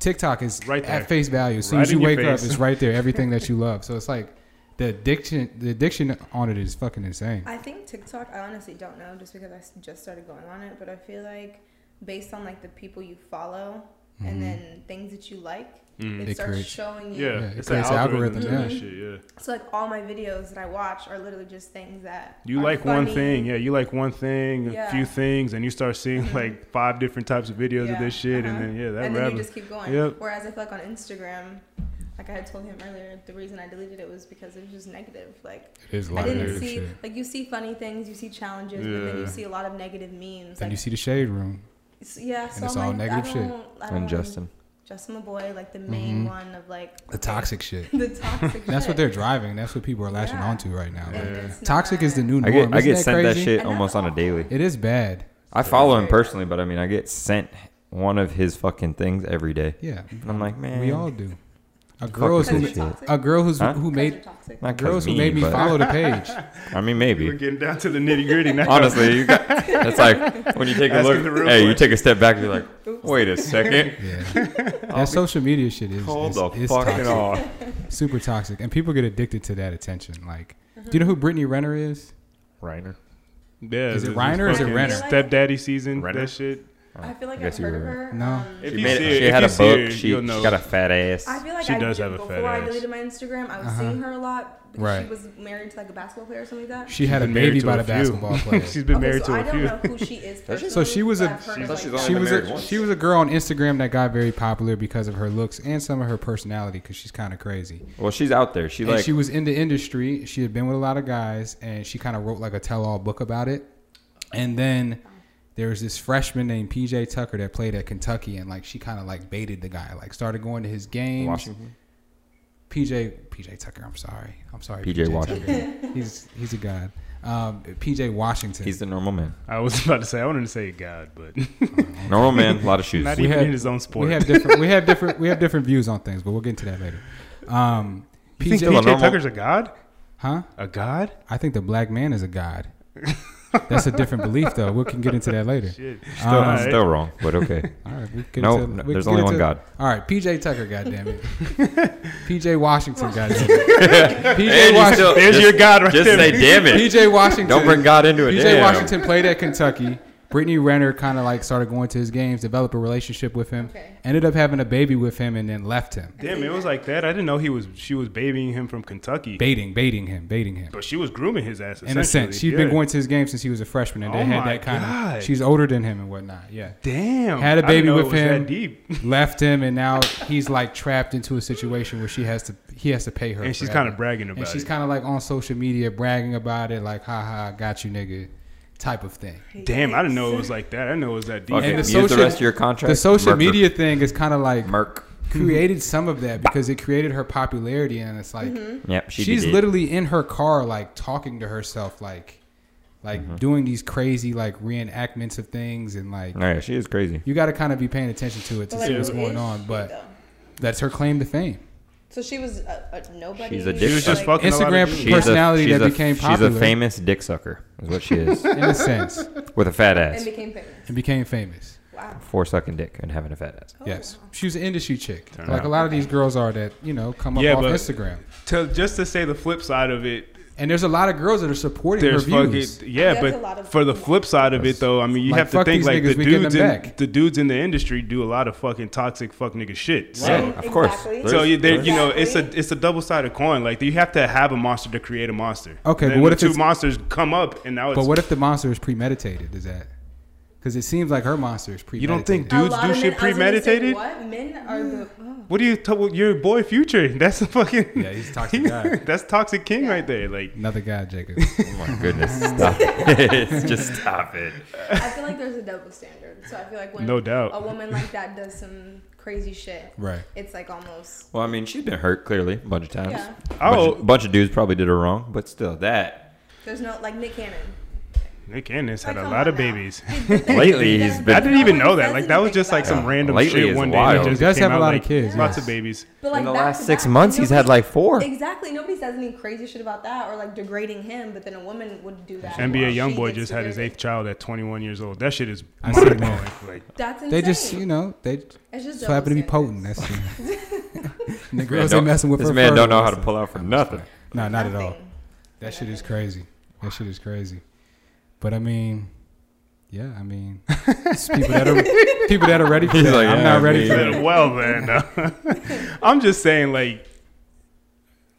Yeah. TikTok is Right there. at face value. As soon Right as you in your wake up, it's right there. Everything that you love. So it's like the addiction. The addiction on it is fucking insane. I think TikTok. I honestly don't know, just because I just started going on it. But I feel like based on like the people you follow and then things that you like, Mhm. it, It starts creates- showing you. Yeah, Yeah, it it's creates an algorithm. algorithms, yeah. shit, yeah. So like all my videos that I watch are literally just things that You are like one thing, yeah. You like one thing, a few things, and you start seeing Mhm. like five different types of videos of this shit, uh-huh. and then yeah, that and then rabbit. you just keep going. Yep. Whereas I feel like on Instagram, like I had told him earlier, the reason I deleted it was because it was just negative. Like It is a I didn't see shit. like you see funny things, you see challenges, but then you see a lot of negative memes. And Like you see the shade room. S- yeah, so it's I'm all like, negative I shit. don't, I don't And Justin. Justin Laboy, like the main Mhm. one of like The toxic shit. the toxic. That's shit. what they're driving. That's what people are latching Yeah. onto right now. Like, Yeah. it's toxic is the new norm. I get I get that sent that shit And almost on a daily. It is bad. I follow him personally, but I mean I get sent one of his fucking things every day. Yeah. And I'm like, man, We all do. A girl who this Because shit. you're a girl who's Huh? who made you're toxic. Not 'cause girls who me, made me but- follow the page. I mean, maybe We're getting down to the nitty gritty now. Honestly, you got. It's like when you take a Asking look. real Hey, you take a step back. You're like, Oops. wait a second. Yeah. that social media shit is, Hold is, the is toxic. off. super toxic, and people get addicted to that attention. Like, do you uh-huh. know who Brittany Renner is? Reiner. Yeah, Is it Reiner or is it fucking Renner? Stepdaddy season, Renner? that shit. I feel like I guess I've you heard of her. No. Um, If She, you made see it, she if had you a see book. her, she, you'll she got a fat ass. I feel like She I does have a before fat I deleted my Instagram. I was Uh-huh. seeing her a lot because Right. she was married to like a basketball player or something like that. She had a Been married baby by a the basketball player. She's been okay, married so to I a don't few. know who she is. She? So she was a a- I've heard I of, thought like, she was a once. she was a girl on Instagram that got very popular because of her looks and some of her personality because she's kind of crazy. Well, she's out there. She and like. she was in the industry. She had been with a lot of guys, and she kind of wrote like a tell-all book about it. And then there was this freshman named PJ Tucker that played at Kentucky, and like she kind of like baited the guy, like started going to his games. Washington. PJ PJ Tucker, I'm sorry, I'm sorry. PJ Washington. Tucker. he's he's a god. Um, PJ Washington. He's the normal man. I was about to say I wanted to say God, but Normal man, a lot of shoes. not We even had- in his own sport. we have different we have different we have different views on things, but we'll get into that later. Um, you PJ, a PJ normal- Tucker's a god? huh? A god? I think the black man is a god. That's a different belief, though. We can get into that later. Shit. Still, Um, Alright. still wrong, but okay. All right, we can get no, into, no, we there's can only one into- God. All right, PJ Tucker, goddamn it. PJ Washington, goddamn it. PJ And Washington. There's your God right Just there. say, damn it. PJ Washington. Don't bring God into it. PJ Damn. Washington played at Kentucky. Brittany Renner kind of like started going to his games, developed a relationship with him, Okay. ended up having a baby with him, and then left him. Damn, it was like that. I didn't know he was. She was babying him from Kentucky, Baiting, baiting him, baiting him. but she was grooming his ass. In a sense, essentially. she's been going to his games since he was a freshman, and they Oh had that kind God. of. She's older than him and whatnot. Yeah, Damn. Had a I didn't baby know with it was him. That deep. left him, and now he's like trapped into a situation where she has to. He has to pay her, And she's kind of bragging about it. and she's kind of like on social media bragging about it, like "ha ha, got you, nigga," type of thing. Damn, I didn't know it was like that. I didn't know it was that deep. Okay, And the use social- the rest of your contract. The social Merker. media thing is kind of like Merc. created some of that because it created her popularity, and it's like Yep, she she's did. literally in her car, like talking to herself, like like Mm-hmm. doing these crazy like reenactments of things, and like Oh, yeah, she is crazy. you got to kind of be paying attention to it to But, see like, what's going on. But though? that's her claim to fame. So she was a, a nobody. She's a She was just Like, fucking a lot Instagram. She's a- personality she's that a- became popular She's a famous dick sucker, is what she is, in a sense, with a fat ass. and ass. became famous. and became famous. Wow. For sucking dick and having a fat ass. Oh, Yes, wow. she was an industry chick, Turn like out. a lot of these girls are that you know come up Yeah, off but- Instagram. To, just to say the flip side of it, And there's a lot of girls that are supporting her there's fucking views. yeah, There's a but for the flip side of it though, I mean, you Like, have to think like the niggas, we getting dudes in back. the dudes in the industry do a lot of fucking toxic fuck nigga shit. So, Yeah, of course. Exactly. So you, they, you know, it's a it's a double sided coin. Like you have to have a monster to create a monster. Okay, Then but what the if two monsters come up and now it's But what if the monster is premeditated? Is that because it seems like her monster is premeditated. you don't premeditated? think dudes do of shit men- I say, premeditated? What men are the? Oh. What do you tell your boy Future? That's a fucking Yeah, he's a toxic guy. That's toxic king right there. Like Another guy, Jacob. Oh my goodness, stop it! Just stop it. I feel like there's a double standard. So I feel like when No doubt. a woman like that does some crazy shit, right. it's like almost Well, I mean, she's been hurt clearly a bunch of times. yeah. oh, bunch, bunch of dudes probably did her wrong, but still, that There's no like Nick Cannon. Nick Candace had Like, a lot of babies. Lately, he's been- I didn't even know that. Like that was just like about some it. random Lately shit one day. wild. that He just does have a out, lot of like, kids, Lots yeah. of babies. But like in the last six back, months, he's had like four. Exactly. Nobody says any crazy shit about that or like degrading him, but then a woman would do that. NBA while young boy just had his eighth child at 21 years old. That shit is mind blowing. Like That's insane. They just, you know, they it's just just happen to be potent. standards. That's it. the girls don't- ain't messing with this man don't know how to pull out for nothing. No, not at all. That shit is crazy. That shit is crazy. But I mean, yeah, I mean, it's people that are people that are ready for He's that. like, I'm yeah, not I ready mean- for that. well then, I'm just saying like.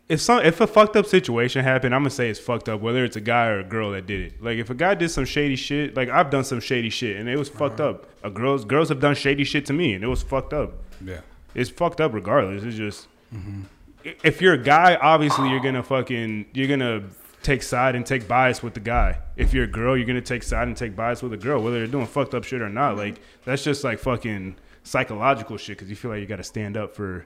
If some if a fucked up situation happened, I'm gonna say it's fucked up, whether it's a guy or a girl that did it. Like if a guy did some shady shit, like I've done some shady shit and it was fucked uh-huh. up. A girls girls have done shady shit to me and it was fucked up. Yeah. it's fucked up regardless. It's just mm-hmm. i- if you're a guy, obviously you're gonna fucking you're gonna take side and take bias with the guy. If you're a girl, you're gonna take side and take bias with a girl, whether they're doing fucked up shit or not. Like that's just like fucking psychological shit because you feel like you got to stand up for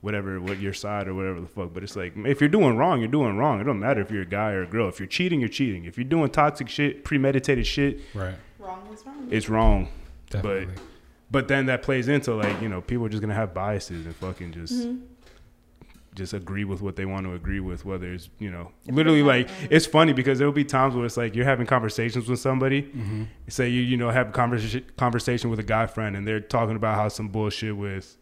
whatever what your side or whatever the fuck. But it's like if you're doing wrong, you're doing wrong. It don't matter if you're a guy or a girl. If you're cheating, you're cheating. If you're doing toxic shit, premeditated shit, Right. Wrong is wrong. it's wrong. Definitely. But then that plays into like you know people are just gonna have biases and fucking just Mm-hmm. Just agree with what they want to agree with. Whether it's you know literally like it's funny because there will be times where it's like you're having conversations with somebody. Mm-hmm. Say you you know have a conversation conversation with a guy friend and they're talking about how some bullshit with.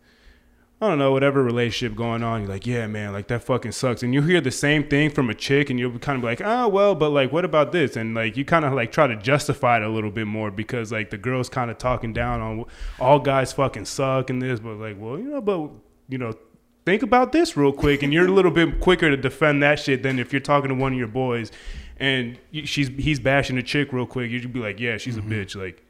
I don't know, whatever relationship going on, you're like, yeah, man, like that fucking sucks. And you hear the same thing from a chick, and you'll kind of be like, oh, well, but like, what about this? And like, you kind of like try to justify it a little bit more because like the girl's kind of talking down on all guys fucking suck and this, but like, well, you know, but you know, think about this real quick, and you're a little bit quicker to defend that shit than if you're talking to one of your boys, and she's he's bashing a chick real quick, you'd be like, yeah, she's a mm-hmm. bitch, like.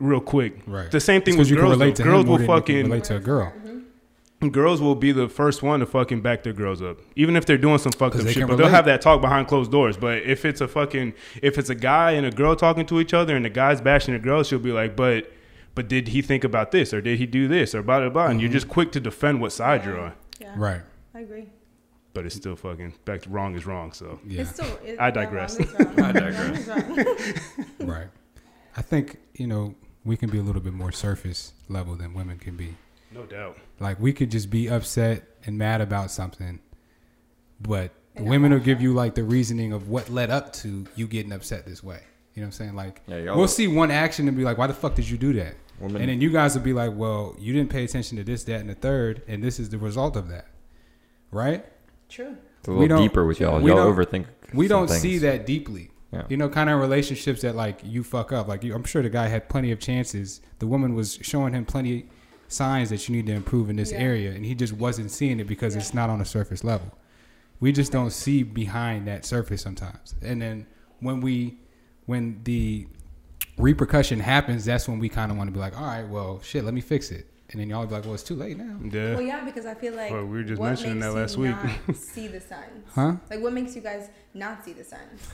Real quick, Right. The same thing with you girls. relate though. to girls will than you can fucking relate to a girl. Mm-hmm. girls will be the first one to fucking back their girls up, even if they're doing some fucked up shit. But they'll have that talk behind closed doors. But if it's a fucking, if it's a guy and a girl talking to each other, and the guy's bashing the girl, she'll be like, "But, but did he think about this, or did he do this, or blah blah blah?" And you're mm-hmm. just quick to defend what side you're on. Yeah. Right. I agree. But it's still fucking back to wrong is wrong. So Yeah. It's still. It, I yeah, digress. wrong wrong. I digress. Wrong wrong. right. I think you know we can be a little bit more surface level than women can be. no doubt. Like we could just be upset and mad about something, but And women will give you like the reasoning of what led up to you getting upset this way. You know what I'm saying? Like Yeah, we'll see one action and be like, "Why the fuck did you do that?" Women- and then you guys would be like, "Well, you didn't pay attention to this, that, and the third, and this is the result of that." Right? True. It's a we little don't- deeper with y'all. we Y'all don't- overthink. We don't see that deeply. Yeah. You know, kind of relationships that like you fuck up. Like you, I'm sure the guy had plenty of chances. The woman was showing him plenty signs that you need to improve in this Yeah. area, and he just wasn't seeing it because Yeah. it's not on a surface level. We just don't see behind that surface sometimes. And then when we, when the repercussion happens, that's when we kind of want to be like, all right, well, shit, let me fix it. And then y'all be like, well, it's too late now. Yeah. Well, yeah, because I feel like Well, we were just what mentioning makes that you last week. not see the signs. Huh? Like, what makes you guys not see the signs?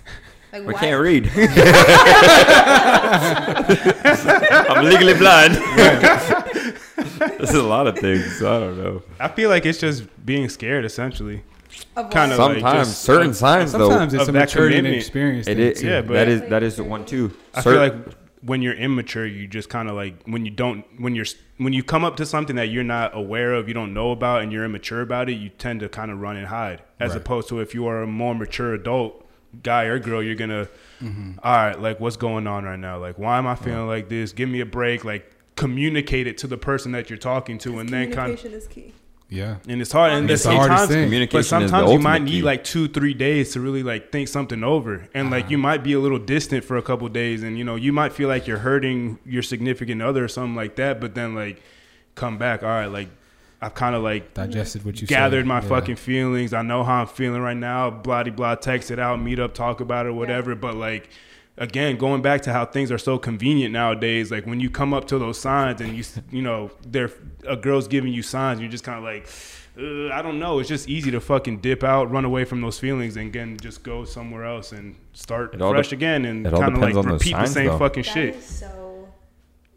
Like, We why? can't read. I'm legally blind. this is a lot of things. I don't know. I feel like it's just being scared, essentially. Of? Kinda like Sometimes just certain of- signs Sometimes though. it's of a maturity and experience. It thing, is. too. Yeah, but- that is that is one too. I feel like when you're immature, you just kind of like when you don't when you're when you come up to something that you're not aware of, you don't know about, and you're immature about it, you tend to kind of run and hide. As Right. opposed to if you are a more mature adult guy or girl, you're gonna, Mm-hmm. "All right, like what's going on right now? Like why am I feeling like this? Give me a break. Like communicate it to the person that you're talking to, and then kind of Communication is key. Yeah. and it's hard. And It's the hardest times, thing. Communication but sometimes you might need key. like two, three days to really like think something over, and like you Uh-huh. might be a little distant for a couple days, and you know you might feel like you're hurting your significant other or something like that, but then like come back. All right, like I've kind of like Digested what you said. gathered said. my Yeah. fucking feelings. I know how I'm feeling right now. Blah de blah. Text it out. Meet up. Talk about it. Whatever. But like. Again, going back to how things are so convenient nowadays, like when you come up to those signs and you, you know, they're a girl's giving you signs, you're just kind of like, uh, I don't know. It's just easy to fucking dip out, run away from those feelings, and again just go somewhere else and start It fresh de- again and it all kind of like depends on those repeat the signs, same though. fucking That shit. so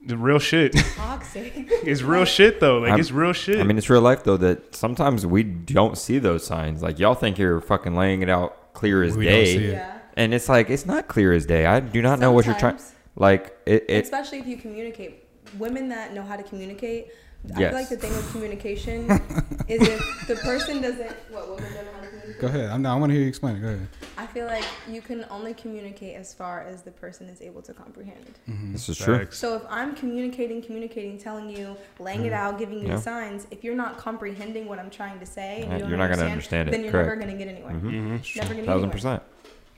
The real shit. toxic. it's real shit though. Like I'm- it's real shit. I mean, it's real life though that sometimes we don't see those signs. Like y'all think you're fucking laying it out clear as We don't day, see it. yeah. And it's like it's not clear as day. I do not know what you're trying. Sometimes. Like it, it Especially if you communicate. Women that know how to communicate, I Yes. feel like the thing with communication is if the person doesn't. What women don't know how to communicate. Go ahead. I'm not, I want to hear you explain it. Go ahead. I feel like you can only communicate as far as the person is able to comprehend. this is true. So if I'm communicating, communicating, telling you, laying it out, giving you Yeah. the signs, if you're not comprehending what I'm trying to say, and Yeah, you don't you're not gonna understand, understand it, then you're correct. never gonna get anywhere. Mhm. Mhm. Never gonna get Thousand anywhere. percent.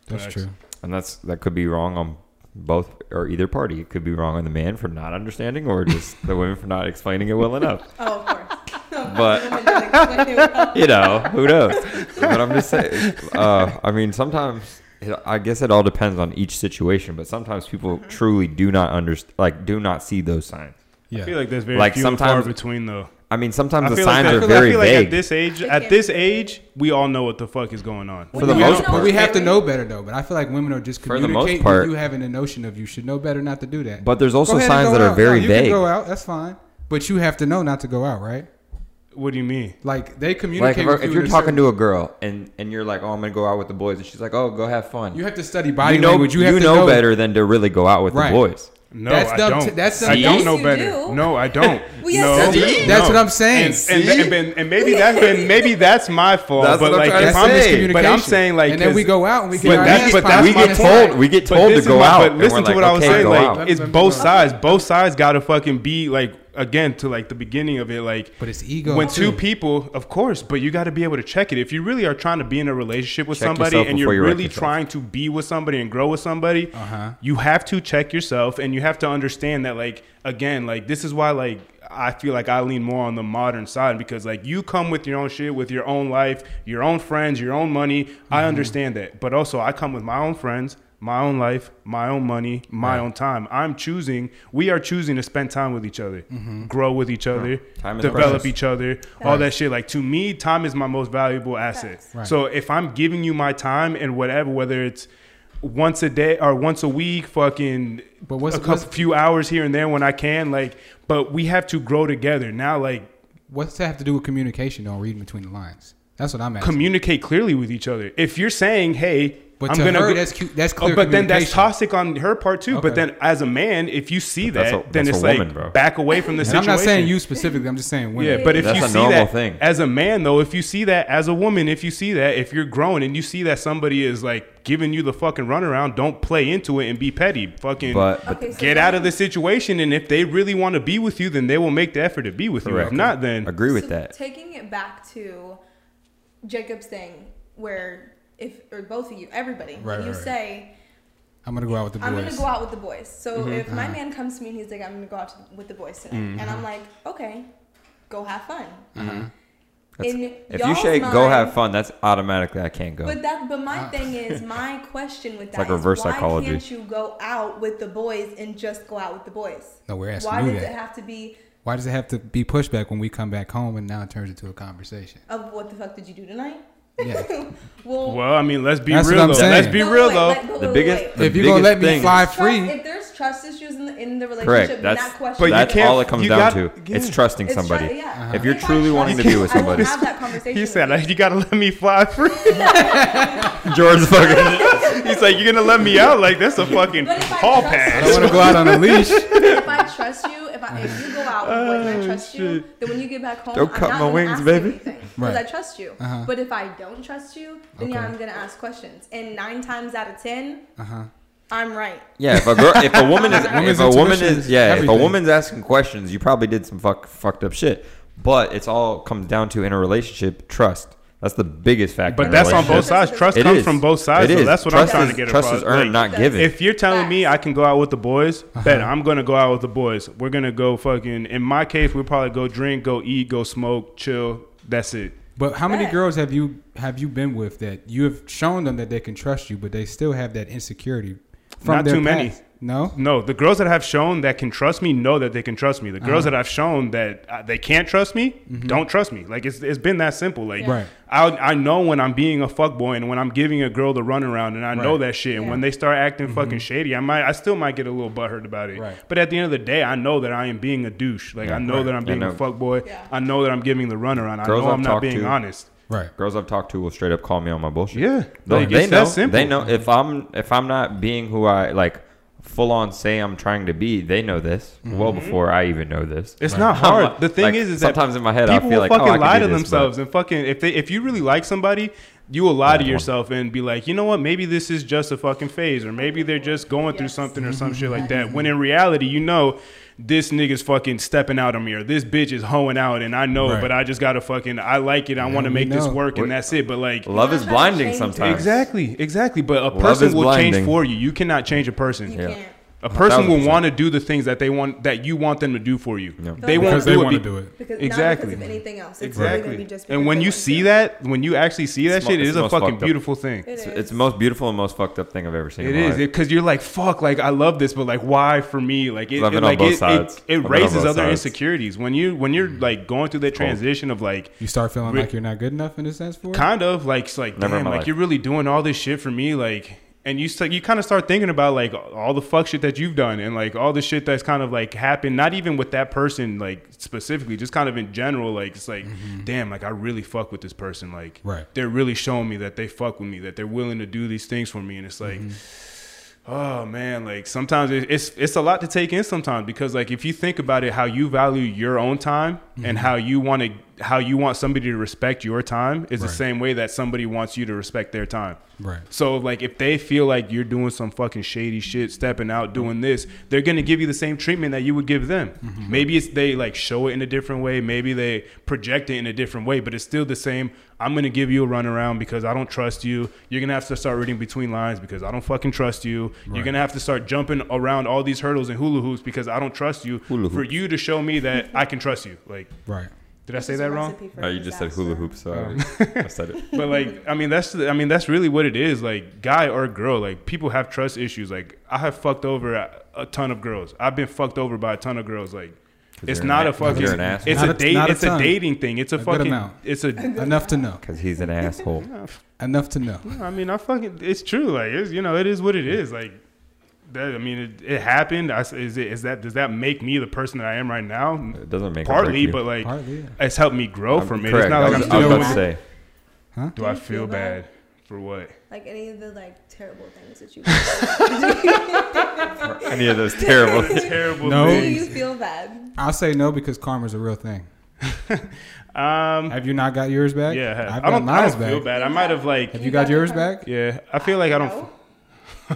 That's Facts. true. And that's that could be wrong on both or either party. It could be wrong on the man for not understanding, or just the women for not explaining it well enough. Oh, of course. But Women don't explain it well. you know, who knows? But I'm just saying. Uh, I mean, sometimes I guess it all depends on each situation. But sometimes people Mm-hmm. truly do not understand, like, do not see those signs. Yeah. I feel like there's very Like, few and far between though. I mean, sometimes I the feel like signs that- are I feel like vague. at this age, at this age, we all know what the fuck is going on. For the When most part. we have to know better though. But I feel like women are just For the most part- with you having a notion of you should know better not to do that. but there's also signs go that are out. very no, you vague. can go out. That's fine. But you have to know not to go out, right? What do you mean? Like they Like communicate. if, with if you you're talking certain- to a girl and and you're like, oh, I'm gonna go out with the boys, and she's like, oh, go have fun. you have to study body you know, language. You, have to know, know better than to really go out with Right. the boys. No, That's I don't. t- that's I don't know better. do. No, I don't. Well, yes, no, you. That's no. what I'm saying. And, and, and, and, and maybe that's been maybe that's my fault. That's but what I'm like, trying if to I'm say. but I'm saying like, and then we 'cause- go out and we get But our that's- ass but that's we get point. told we get told to go my- out. But and listen to like, what I was saying. Like, it's both sides. Both sides got to fucking be like again to like the beginning of it. Like, But it's ego when too. two people, of course, but you got to be able to check it. If you really are trying to be in a relationship with Check somebody and you're you really trying to be with somebody and grow with somebody, Uh-huh. you have to check yourself and you have to understand that like again, like this is why like I feel like I lean more on the modern side because like you come with your own shit, with your own life, your own friends, your own money. I Mm-hmm. understand that. But also I come with my own friends, my own life, my own money, my Right. own time. I'm choosing, we are choosing to spend time with each other, Mm-hmm. grow with each other, Time develop precious. each other, all that shit. Like to me, time is my most valuable asset. Right. So if I'm giving you my time and whatever, whether it's once a day or once a week, fucking But what's- a couple what's- few hours here and there when I can, like, but we have to grow together. Now, like, What's that have to do with communication? Though reading between the lines. That's what I'm asking. communicate clearly with each other. If you're saying, "Hey, But I'm to gonna," her, go- that's cute. That's Oh, clear. but then that's toxic on her part too. Okay. But then as a man, if you see But that's that, a- then it's like woman, back away from the And I'm not saying you specifically. I'm just saying women. Yeah, but if That's you a see that thing. as a man, though, if you see that as a woman, if you see that, if you're grown and you see that somebody is like giving you the fucking runaround, don't play into it and be petty. Fucking But, but Okay, so get then- out of the situation, and if they really want to be with you, then they will make the effort to be with you. If not, then agree with So that. Taking it back to Jacob's thing, where if or both of you, everybody, Right, you right, right. say I'm gonna go out with the boys. I'm gonna go out with the boys. So Mm-hmm. if my Uh-huh. man comes to me and he's like, I'm gonna go out to, with the boys tonight, and Mm-hmm. I'm like, okay, go have fun. That's- In if you y'all's say go have fun, that's automatically I can't go. But that, but my thing is, my question with that like is reverse why psychology. can't you go out with the boys and just go out with the boys? No, we're asking Why you does that. it have to be Why does it have to be pushback when we come back home and now it turns into a conversation? of what the fuck did you do tonight? Yeah. Well, well, I mean, let's be That's what real I'm though. saying. Let's be no, real wait, though. like, but The wait, biggest- wait. the if you're gonna let me thing- fly Trust- free, if there's trust issues in the, in the relationship, Correct. That's that question. But that's all it comes down got- to. yeah. It's trusting It's somebody. tru- yeah. If you're If I truly wanting to be with trust you, somebody, have that conversation. He said, like, "You gotta let me fly free." George fucking. He's like, "You're gonna let me out? Like that's a fucking But if I hall trust I don't want to go out on a leash. if I trust you, if I if you go out with boys and I trust you, then when you get back home, Don't I'm cut not my gonna wings, ask baby. Because Right. I trust you. Uh-huh. But if I don't trust you, then yeah, I'm gonna ask questions. And nine times out of ten, Uh huh. I'm right. Yeah, if a girl, if a woman is, Woman's if a woman is, is yeah, if a woman's asking questions, you probably did some fuck, fucked up shit. But it's all comes down to in a relationship trust. That's the biggest factor. But in that's on both sides. Trust It comes is. from both sides. It though. is. That's what trust I'm trying is, to get Trust across. Trust is earned, Like, not given. If you're telling me I can go out with the boys, Uh-huh. bet I'm gonna go out with the boys. We're gonna go fucking. In my case, we'll probably go drink, go eat, go smoke, chill. That's it. But how many girls have you have you been with that you have shown them that they can trust you, but they still have that insecurity from Not their too many. Past? No. No, the girls that have shown that can trust me know that they can trust me. The girls Uh-huh. that I've shown that uh, they can't trust me don't trust me. Like it's it's been that simple. Like Mm-hmm. Right. I I know when I'm being a fuck boy and when I'm giving a girl the runaround and I know Right. Mm-hmm. that shit. And Yeah. when they start acting fucking shady, I might I still might get a little butthurt about it. Right. But at the end of the day, I know that I am being a douche. Like I know Right. that I'm being a fuck boy. Yeah. I know that I'm giving the runaround. I know I've I'm not being to- honest. Right. Girls I've talked to will straight up call me on my bullshit. Yeah. They, Like, they it's that know. simple. They know if I'm if I'm not being who I like, full on say I'm trying to be. They know this well mm-hmm. before I even know this. It's Right. not hard. the thing like, is, is that sometimes in my head I people feel will like, oh, fucking I lie to this, themselves and fucking if they if you really like somebody, you will lie to yourself and be like, you know what, maybe this is just a fucking phase, or maybe they're just going through something or some shit like that. When in reality, you know. This nigga's fucking stepping out on me, or this bitch is hoeing out, and I know, it, Right. but I just gotta fucking. I like it. I want to we make this know. work, and that's it. But like, Love is not trying to blinding sometimes. exactly, exactly. But a Love person is will change for you. You cannot change a person. You Yeah. Can't. A person thousand will want to do the things that they want that you want them to do for you. Yeah. They Because won't Because they do want it. to be- do it. Because Exactly. not because of anything else. It's Exactly. gonna be just And when you see to. that, when you actually see that It's shit, mo- it's a fucking fucked up. beautiful thing. It It's, it's the most beautiful and most fucked up thing I've ever seen. It in my is because you're like fuck, like I love this, but like why for me? Like it, Love it- it on like both it, it, sides. it Love it on raises both other sides. insecurities when you when you're mm. like going through that transition of like You start feeling Re- like you're not good enough in a sense for it. kind of like like Never damn, like life. you're really doing all this shit for me, like. And you st- you kind of start thinking about like all the fuck shit that you've done and like all the shit that's kind of like happened, not even with that person like specifically, just kind of in general. Like it's like, mm-hmm. damn, like I really fuck with this person. Like Right. they're really showing me that they fuck with me, that they're willing to do these things for me, and it's like. Mm-hmm. Oh man, like sometimes it- it's it's a lot to take in sometimes because like if you think about it, how you value your own time and mm-hmm. how you want to how you want somebody to respect your time is the same way that somebody wants you to respect their time. Right. So like if they feel like you're doing some fucking shady shit, stepping out, doing this, they're gonna give you the same treatment that you would give them. Mm-hmm. Maybe it's they like show it in a different way, maybe they project it in a different way, but it's still the same. I'm gonna give you a runaround because I don't trust you. You're gonna have to start reading between lines because I don't fucking trust you. You're gonna have to start jumping around all these hurdles and hula hoops because I don't trust you. Hula For hoops. you to show me that I can trust you. Like, Right. Did I say that wrong? recipe for Oh, you just said hula disaster. hoops, so um, I said it. but like i mean that's the, i mean that's really what it is like guy or girl like people have trust issues like i have fucked over a, a ton of girls i've been fucked over by a ton of girls Like, it's not a a- fucking you're it's Not a a- date not a it's a dating thing it's a, A fucking amount. it's a Enough to know. Because he's an asshole. Enough to know. i mean i fucking it's true like it's you know it is what it is like that, I mean, it, it happened. I, s- is it is that does that make me the person that I am right now? It doesn't make or Partly, you. but like Partly, yeah. it's helped me grow I'm from it. correct. It's not I like was, I'm I was still about to say. Huh? Do Do I feel feel bad? bad for what? Like any of the like terrible things that you did? Any of those terrible. Terrible No. do things. you feel bad? I'll say no because karma's a real thing. Um, Have you not got yours back? yeah, I have. I've I don't, I don't back. feel bad. I might have like, Have You you got got yours back? yeah. I feel like I don't.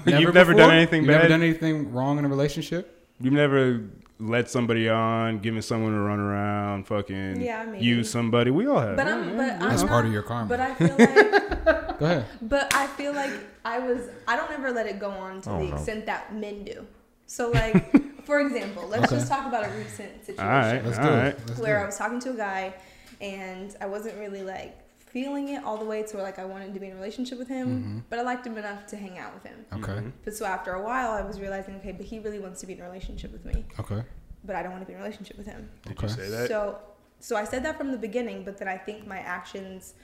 No. You've never done anything You've bad. Never done anything wrong in a relationship? You've never let somebody on, given someone to run around, fucking Yeah, maybe. use somebody. We all have. But I'm, but I'm That's not, part of your karma. But I feel like, Go ahead. but I feel like I was. I don't ever let it go on to Oh, the no. extent that men do. So like, for example, let's Okay. just talk about a recent situation all right, Let's all do right. it. Let's do where I was talking to a guy, and I wasn't really like feeling it all the way to where like I wanted to be in a relationship with him, Mm-hmm. but I liked him enough to hang out with him. Okay. But so after a while, I was realizing, okay, but he really wants to be in a relationship with me, Okay. but I don't want to be in a relationship with him. Did Okay. you say that? So, so I said that from the beginning, but then I think my actions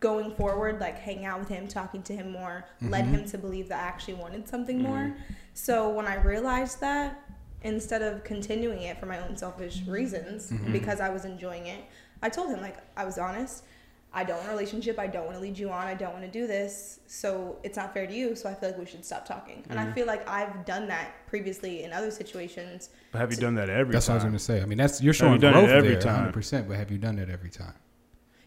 going forward, like hanging out with him, talking to him more, led Mhm. him to believe that I actually wanted something more. So when I realized that, instead of continuing it for my own selfish reasons, Mhm. because I was enjoying it, I told him like I was honest. I don't want a relationship. I don't want to lead you on. I don't want to do this. So it's not fair to you. So I feel like we should stop talking. And I mm-hmm. feel like I've done that previously in other situations. But have you done that every time? That's what I was going to say. I mean, that's you're Have you showing done it growth every there, time? 100%. But have you done that every time?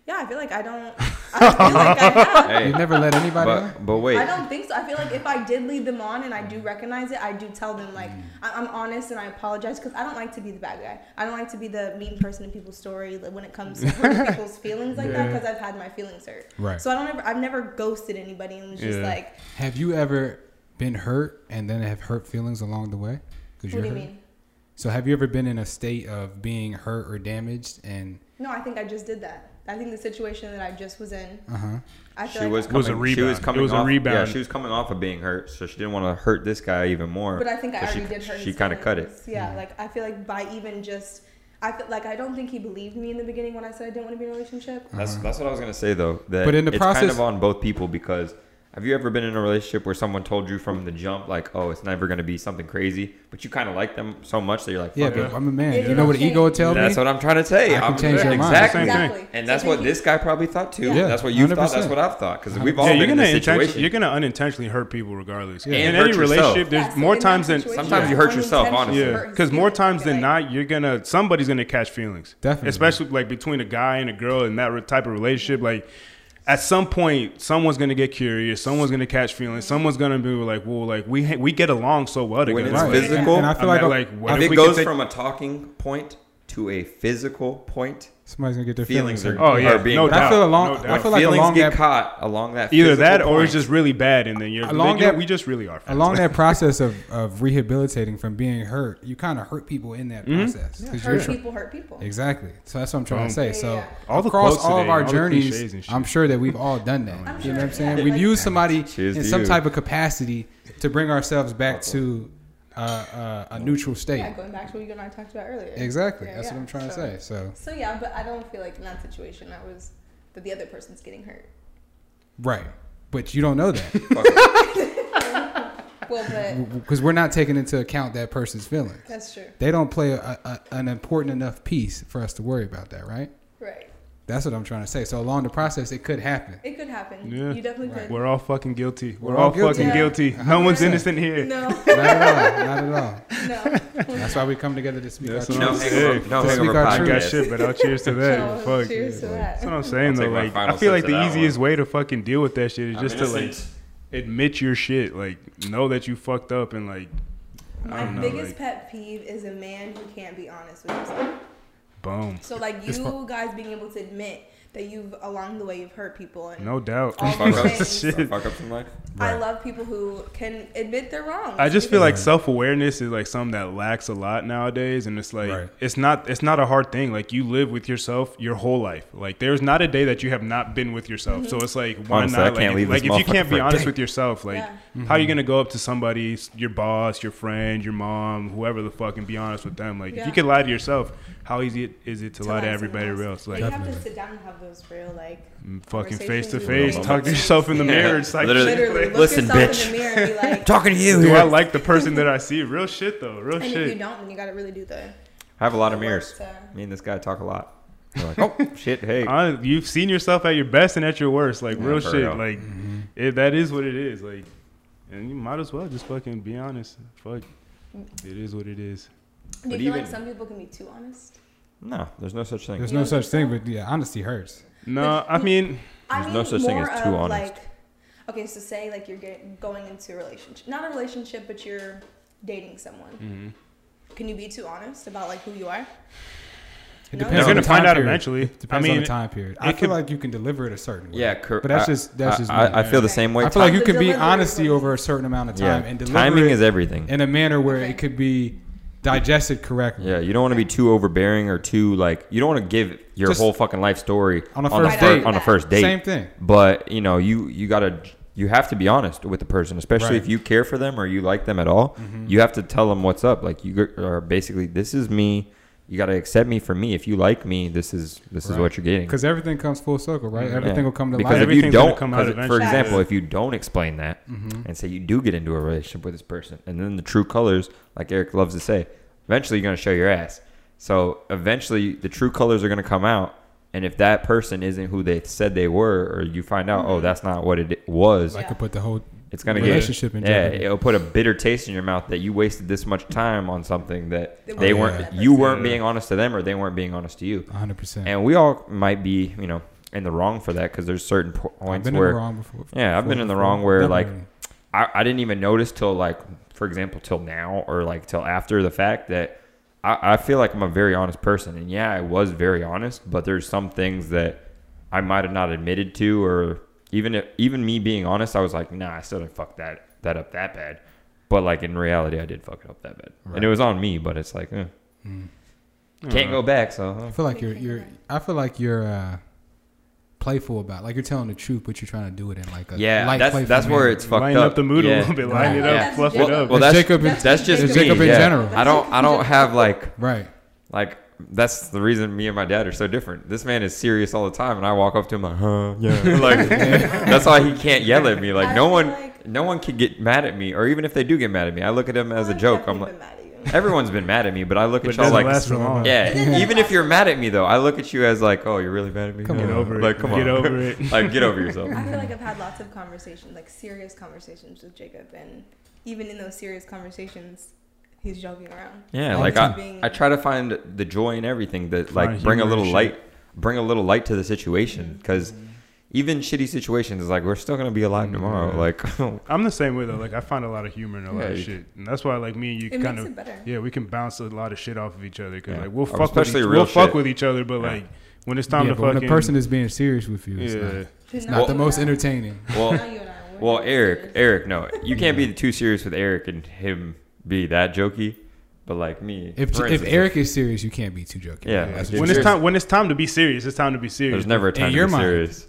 Yeah, I feel like I don't. I feel like I have. Hey, You never let anybody on? but but wait. I don't think so. I feel like if I did lead them on and I do recognize it, I do tell them like Mm. I- I'm honest and I apologize because I don't like to be the bad guy. I don't like to be the mean person in people's story like, when it comes to hurting people's feelings like that Yeah. because I've had my feelings hurt. Right. So I don't ever. I've never ghosted anybody and was just Yeah. like, Have you ever been hurt and then have hurt feelings along the way? 'Cause what do you mean? So have you ever been in a state of being hurt or damaged and No, I think I just did that. I think the situation that I just was in, uh huh? I She like was It was a coming. She was rebound. It coming was a off. Yeah, she was coming off of being hurt, so she didn't want to hurt this guy even more. But I think I already she, did hurt. She kind of cut it. feelings. Yeah, like I feel like by even just, I feel like I don't think he believed me in the beginning when I said I didn't want to be in a relationship. That's that's what I was gonna say though. That But in the it's kind process- of on both people because have you ever been in a relationship where someone told you from the jump like, oh, it's never gonna be something crazy, but you kind of like them so much that you're like, Yeah, fuck but it. I'm a man. Yeah, you you know what ego would change. tell That's me? what I'm trying to say. I can I'm- change your mind. exactly. Same. Exactly. And that's what this guy probably thought too. Yeah, that's what you thought. That's 100%. what I've thought. Because we've all Yeah, been you're in gonna this situation. you're gonna unintentionally hurt people regardless. Yeah. In And any yourself. relationship, there's Yeah, so more times than situation, Sometimes you hurt yourself, unintentionally honestly. yeah, because more times than not, you're gonna somebody's gonna catch feelings. Definitely. especially like between a guy and a girl in that type of relationship. Like at some point, someone's gonna get curious. Someone's gonna catch feelings. Someone's gonna be like, "Well, like we ha- we get along so well together." When it's Like, physical- and, and I feel I'm like, at, like, what if if it goes take- from a talking point to a physical point, somebody's gonna get their feelings feelings. are, hurt. Oh, yeah, are being no But I feel along. no I feel like feelings along get that caught along that either physical that or point. it's just really bad, and then you're Along like, you know, that- we just really are. Friends. along that process of, of rehabilitating from being hurt, you kind of hurt people in that Mhm. process. 'cause hurt you're- people hurt people. Exactly. So that's what I'm trying Boom. to say. So yeah. All the across quotes all of our all journeys, cliches and shit. I'm sure that we've all done that. I'm you know what I'm saying? We've used somebody in some type of capacity to bring ourselves back to uh, uh, a neutral state. Yeah, going back to what you and I talked about earlier. Exactly. Yeah, That's yeah. what I'm trying to say. So So yeah, but I don't feel like in that situation that was that the other person's getting hurt. right, but you don't know that. Well, but because we're not taking into account that person's feelings. that's true. They don't play a, a, an important enough piece for us to worry about that, right? Right. That's what I'm trying to say. So along the process, it could happen. It could happen. Yeah. You definitely Right. could. We're all fucking guilty. We're, We're all, all guilty. fucking Yeah. guilty. No one's 100%. innocent here. No, Not at all. Not at all. no. That's why we come together to speak That's our what No I'm truth. saying. hangover, no To hangover speak our I truth. got shit, but I'll cheers to that. So, Fuck. cheers to that. That's what I'm saying I'll though. Like I feel like the that easiest way to fucking deal with that shit is I'm just to like admit your shit. Like know that you fucked up and like My know. biggest Like, pet peeve is a man who can't be honest with himself. Boom. So like you guys being able to admit that you've along the way you've hurt people and No doubt. all Fuck these up. Fuck up some life. I love people who can admit they're wrong. I just feel Right. like self awareness is like something that lacks a lot nowadays, and it's like Right. it's not it's not a hard thing. Like you live with yourself your whole life. Like there's not a day that you have not been with yourself. So mm-hmm. it's like why Honestly, I not? can't like leave like this if you can't be honest day. with yourself, like Yeah. how are you gonna go up to somebody, your boss, your friend, your mom, whoever the fuck, and be honest with them? Like if you can lie to yourself, how easy is it to, To lie to everybody else. else? But Like you have to sit down and have those real like fucking face to face, real talk to yourself in the Yeah. mirror. It's like Literally. literally look Listen, bitch. in the mirror and be like, Talking to you Do here. I like the person that I see? Real shit though. Real shit. and if you don't, then you gotta really do the. I have a lot of mirrors. to- Me and this guy talk a lot. You're like, oh shit, hey. Hon- You've seen yourself at your best and at your worst. Like Yeah, real shit. real. Like Mm-hmm. it, that is what it is. Like, and you might as well just fucking be honest. Fuck, it is what it is. Do you But feel even- like some people can be too honest? No, there's no such thing. There's You no such thing, but yeah, honesty hurts. No, I mean, I There's mean, no such thing more as too of, honest. Like, okay, so say like you're getting, going into a relationship, not a relationship, but you're dating someone. mhm. Can you be too honest about like who you are? It No? depends You're on gonna the find time out period. eventually. It depends I on mean, the time period. I feel could- like you can deliver it a certain way. Yeah, cor- But that's just that's I, just me. I, I feel the same way. I feel like you can be honesty over a certain amount of time yeah, and deliver timing it is everything. in a manner where Okay. it could be digested correctly. Yeah, you don't want to be too overbearing or too like you don't want to give your Just whole fucking life story on a the first fir- date. on a first date. Same thing. But you know, you you gotta you have to be honest with the person, especially Right. Mm-hmm. if you care for them or you like them at all. You have to tell them what's up. Like you are basically, this is me. You gotta accept me for me. If you like me, this is this is what you're getting. Because everything comes full circle, right? Everything Yeah. will come to because light. if you don't, come out for example, if you don't explain that Mhm. and say you do get into a relationship with this person, and then the true colors, like Eric loves to say, eventually you're gonna show your ass. So eventually the true colors are gonna come out, and if that person isn't who they said they were, or you find out, oh, Mhm. that's not what it was, I could put the whole it's gonna get a relationship in yeah, it'll put a bitter taste in your mouth that you wasted this much time on something that They they weren't weren't, you weren't being honest to them, or they weren't being honest to you. 100%. And we all might be, you know, in the wrong for that because there's certain po- I've points been in where the wrong before. Yeah, I've been in the before. wrong where, like, I, I didn't even notice till like, for example, till now or like till after the fact that I, I feel like I'm a very honest person. And yeah, I was very honest, but there's some things that I might have not admitted to, or even if, even me being honest, I was like, nah, I still didn't fuck that that up that bad. But like in reality, I did fuck it up that bad, and it was on me. But it's like, eh, Mm. can't go back. So I feel like you're you're. I feel like you're uh, playful about. Like you're telling the truth, but you're trying to do it in like a yeah, light, that's playful that's where it's fucked Lighten up. up the mood a little bit, lighten it Yeah. up, That's fluff it up. Well, That's that's Jacob. That's that's just It's me. Jacob in yeah. general. I don't I don't have like right. like that's the reason me and my dad are so different. This man is serious all the time, and I walk up to him like, huh, yeah, like that's why he can't yell at me. Like I no one, like- no one can get mad at me, or even if they do get mad at me, I look at him as a I've joke. I'm like, been mad at you. everyone's been mad at me, but I look But at y'all like, last for long. yeah, even if you're mad at me though, I look at you as like, oh, you're really mad at me. Come Yeah. Get over it. Like, come Get on, over it. like get over yourself. I feel like I've had lots of conversations, like serious conversations with Jacob, and even in those serious conversations, he's joking around. Yeah, like I. Being- I try to find the joy in everything that Find like bring a little light, bring a little light to the situation because even shitty situations is like we're still gonna be alive Mm, tomorrow. Like I'm the same way though. Like I find a lot of humor in a lot of shit, and that's why like me and you It kind makes of it better. yeah we can bounce a lot of shit off of each other because Yeah. like we'll fuck with each, we'll fuck with each other, but Yeah. like when it's time yeah, to but when fucking a person is being serious with you, it's yeah. not, It's it's not the most entertaining. well, Now you and I, we're well, Eric. Eric, no, you can't be too serious with Eric and him be that jokey. But like me, If for if instance, Eric is serious, you can't be too joking. Yeah, That's like, when it's saying. time when it's time to be serious, it's time to be serious. there's never a time your to be mind. serious.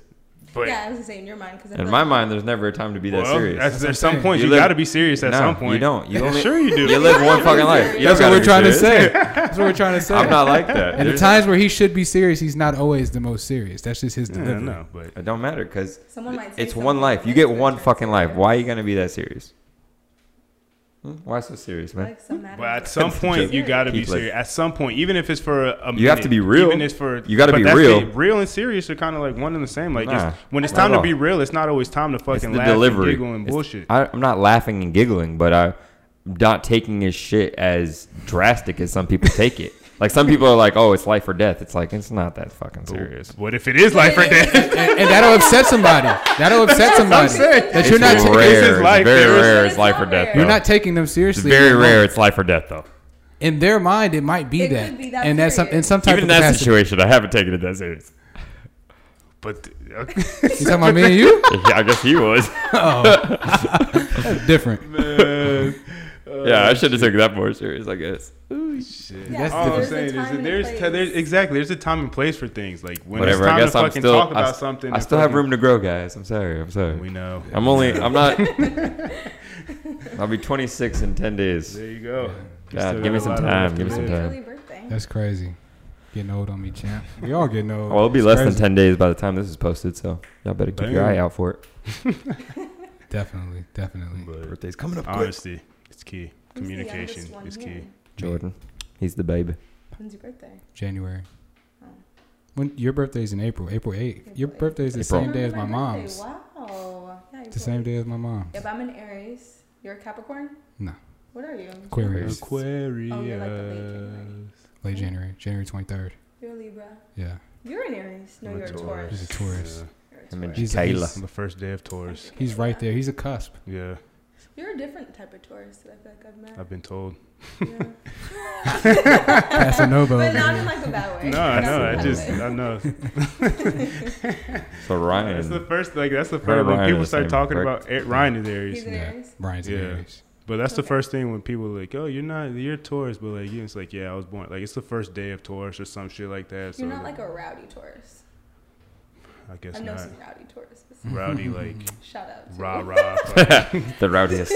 But yeah, I was gonna say in your mind because In my mind, there's never a time to be that well, serious. At, That's what some saying. point, You you, got to be serious at no, some point. you don't. You only sure you do. you live one fucking life. You That's what we're trying be to say. That's what we're trying to say. I'm not like that. And the times where he should be serious, he's not always the most serious. That's just his yeah, delivery. no, but It don't matter because Someone might it's one life. You get one fucking life. Why are you gonna be that serious? Hmm? Why so serious, man? Like some But at some point, you got to be Keep like- serious. At some point, even if it's for a, a You have to be real. Even if it's for You gotta be that's real. the- real and serious are kind of like one and the same. Like Nah. it's, when it's time to be real, it's not always time to fucking the laugh delivery. and giggle and It's- bullshit. I, I'm not laughing and giggling, but I'm not taking his shit as drastic as some people take it. Like some people are like, "Oh, it's life or death." It's like it's not that fucking serious. What if it is life or death? and, and that'll upset somebody. That'll upset somebody. saying. That you're not ta- rare. This is It's life. very There is- rare. It's It's life or not death. rare. though. you're not taking them It's seriously. very in the rare. It's life or death, though. In their mind, it might be It that, could be that and that's some, in serious. some type Even in of that capacity. situation, I haven't taken it that serious. But okay. You talking about me and you? Yeah, I guess he was. Oh, that's different. Man. yeah, I should have taken that more serious. I guess. Oh, shit. Yeah, That's All I'm saying is There's a that time and there's, place. t- there's exactly there's a time and place for things. Like when Whatever. it's time I guess to I'm fucking still. talk I, about s- something. I and still have room to grow, guys. I'm sorry. I'm sorry. We know. I'm only. I'm not. I'll be 26 in 10 days. There you go. You God, give me some time, give me some time. Early birthday. That's crazy. Getting old on me, champ. We all getting old. Well, it'll be It's less crazy. than 10 days by the time this is posted, so y'all better keep your eye out for it. Definitely, definitely. But Birthday's coming up quick. Honesty, it's key. Who's the Communication youngest one is key. here? Jordan, he's the baby. When's your birthday? January. Oh. When your birthday's in April, April 8th. Your April 8th. birthday's the April. same day as my birthday. mom's. Wow. Yeah, The same 8th. day as my mom's. Yep, I'm an Aries. You're a Capricorn? No. What are you? Aquarius. Aquarius. Oh, you're like the late January. Late January, January 23rd. You're a Libra. Yeah. You're an Aries. No, I'm you're a Taurus. Taurus. He's a Taurus. You're a Him and Taurus. He's- Kayla. he's- On the first day of Taurus. He's right there. He's a cusp. Yeah, You're a different type of tourist that I feel like I've met. I've been told. Yeah. Casanova. but not here. in like a bad way. No, I Not know. in a I bad just, way. I know. So Ryan, That's the first, like, that's the first. and When Ryan people start talking about eh, Ryan is Aries, He's an Yeah. Aries. Brian's Yeah. Aries. but that's the first thing when people are like, "Oh, you're not, you're Taurus," but like, you it's like, "Yeah, I was born." Like, it's the first day of Taurus or some shit like that. You're not like a rowdy Taurus. I guess I know not. some rowdy Tauruses. Rowdy, like Shout out. to rah rah. the rowdiest.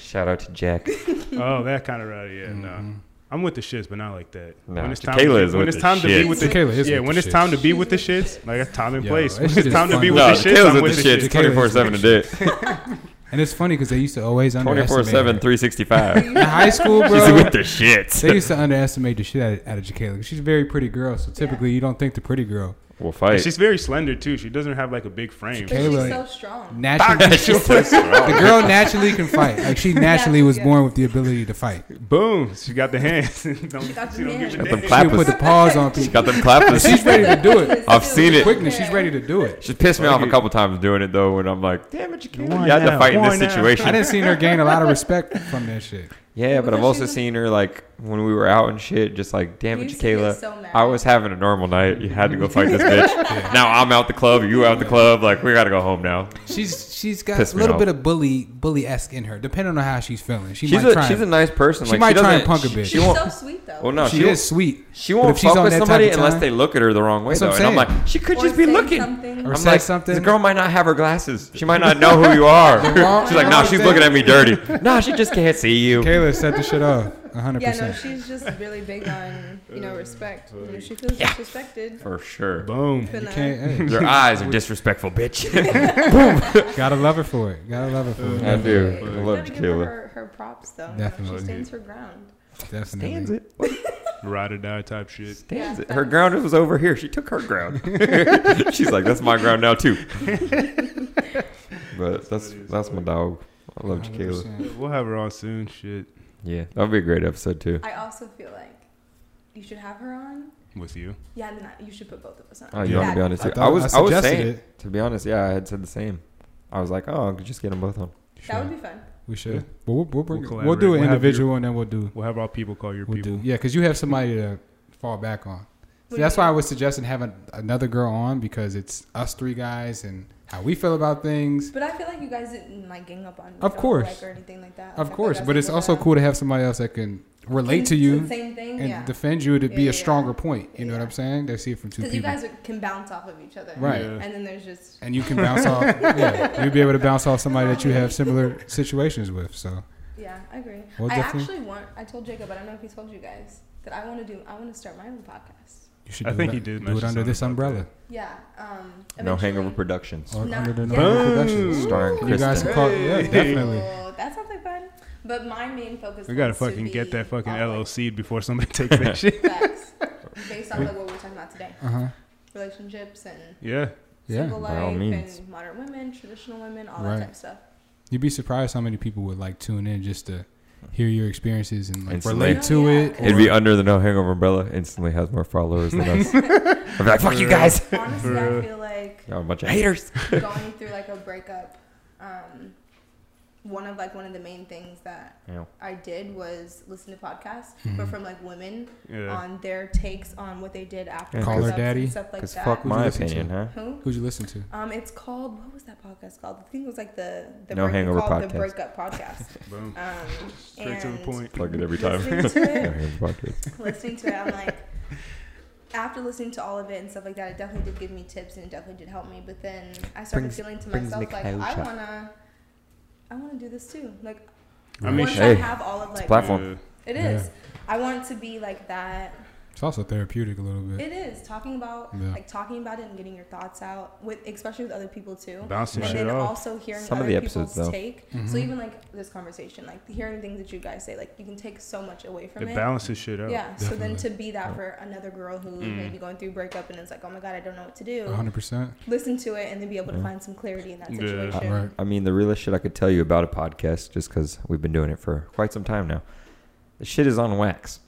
Shout out to Jack. oh, that kind of rowdy. Yeah, no. Mhm. I'm with the shits, but not like that. Nah, when it's time, to, is when with it's the time to be shits. with the Tequila is yeah, with when the it's time to be with the She's with the shits, like that's time and Yo, place. that When shit it's is time to be funny. with No, the shits, Tequila's I'm with the shits Tequila is 24 7 a day. And it's funny because they used to always 24 underestimate 7, her. 365. In high school, She's bro, with the shits. they used to underestimate the shit out of, out of Jaquela. She's a very pretty girl, so typically you don't think the pretty girl We'll fight. She's very slender too. She doesn't have like a big frame. But she's Kayla- so strong. naturally. She's so strong. the girl naturally can fight. Like she naturally was yes. born with the ability to fight. Boom! She got the hands. don't, She got the don't hands. give a Got them damn. She can put the paws on She got them clappers. She's ready to do it. I've seen it. Quickness, she's ready to do it. She pissed me off a couple times doing it though. When I'm like, damn it, Jaquila, Why you had to fight in this now? situation. I didn't see her gain a lot of respect from that shit. Yeah, but I've also seen her like when we were out and shit, just like, damn it, used to get Jaquila. so. I was having a normal night. You had to go fight this bitch. Now I'm out the club. You out the club. Like we gotta go home now. She's she's got Pissed a little off. bit of bully bully esque in her, depending on how she's feeling. She she's might a try. she's a nice person. she like, might she try and punk a bitch. She She's so sweet though. Well, no, she she is sweet. She won't if she's fuck on with somebody of unless they look at her the wrong way though. And I'm I'm like, she could Or just be looking. something. Or I'm say like, something. This girl might not have her glasses. She might not know who you are. She's like, no, she's looking at me dirty. No, she just can't see you. Kayla set the shit off. Hundred Yeah, no, she's just really big on you know respect. You know, she feels Yeah. disrespected. For sure. Boom. You can't. Hey, Your eyes are disrespectful, bitch. Boom. Gotta love her for it. Gotta love her for it. I do. I love gotta give her her, her props though. You know, Definitely. She stands her ground. Definitely. Stands it. Ride or die type shit. Stands Yeah, it. Her ground was over here. She took her ground. She's like, that's my ground now too. but that's that's my dog. I love Jaquila. 100%. We'll have her on soon. Shit. Yeah, that would be a great episode too. I also feel like you should have her on. With you. Yeah, then I, you should put both of us on. Oh, you want to be honest? I here? I was I I was saying it. to be honest. Yeah, I had said the same. I was like, oh, I could just get them both on. That would be fun. We should. Well, we'll, we'll, bring, We'll we'll, collaborate. do We'll an have individual and then we'll do. We'll have our people call your We'll people. do. Yeah, because you have somebody to fall back on. What See, that's why I was suggesting having another girl on because it's us three guys and how we feel about things. But I feel like you guys didn't like gang up on. Of course. like or anything like that. Like, Of course, like but it's also a- cool to have somebody else that can relate can- to you Same thing. and yeah. defend you to be a stronger yeah. point. You know what I'm saying? They see it from two Because you guys can bounce off of each other. Right. Yeah. And then there's just and you can bounce off. Yeah, you'll be able to bounce off somebody that you have similar situations with. So yeah, I agree. Well, I definitely- actually want. I told Jacob, I don't know if he told you guys that I want to do. I want to start my own podcast. You should. I do think it, he did do it under this about umbrella Yeah. Um. No Hangover Productions, or No. under the Yeah. Noble Boom. Productions. starring You guys Kristen. can call. Yeah, definitely. Oh, that sounds like fun. But my main focus. We gotta wants to fucking get that fucking on, like, LLC before somebody takes that shit. Facts. Based on like what we're talking about today, Uh huh. relationships and Yeah. Yeah. single by all life means. and modern women, traditional women, all Right. that type of stuff. You'd be surprised how many people would like tune in just to hear your experiences and like Instantly. relate to yeah, it. 'cause- It'd be under the No Hangover umbrella. Instantly has more followers than us. I'd be like, fuck you guys. Honestly, I feel like Y'all a bunch of haters. going through like a breakup, um, one of like one of the main things that Yeah. I did was listen to podcasts, Mhm. but from like women Yeah. on their takes on what they did after Yeah, Call her daddy? and stuff like Because that. fuck Who'd my listen to? opinion, huh? Who? Who'd you listen to? Um, it's called what was that podcast called? I think it was like the the No break- Hangover podcast. the Podcast. breakup podcast. Boom. Um, Straight to the point. Plug it every time. listening to it, listening to it, I'm like, after listening to all of it and stuff like that, it definitely did give me tips and it definitely did help me. But then I started Brings- feeling to myself like, I wanna, I wanna do this too. Like I mean, once sh- I have all of like, platform. Yeah. it is. I want to be like that. It's also therapeutic a little bit. It is talking about Yeah. like talking about it and getting your thoughts out with especially with other people too. Bouncing and shit then off. also hearing Some of other the episodes, people's though. take. Mhm. So even like this conversation, like hearing things that you guys say, like you can take so much away from It it. balances shit out. Yeah. So then to be that for another girl who Mm. may be going through breakup and it's like, oh my god, I don't know what to do. 100%. Listen to it and then be able to Yeah. find some clarity in that Yeah. situation. Right. I mean, the realest shit I could tell you about a podcast, just because we've been doing it for quite some time now. The shit is on wax.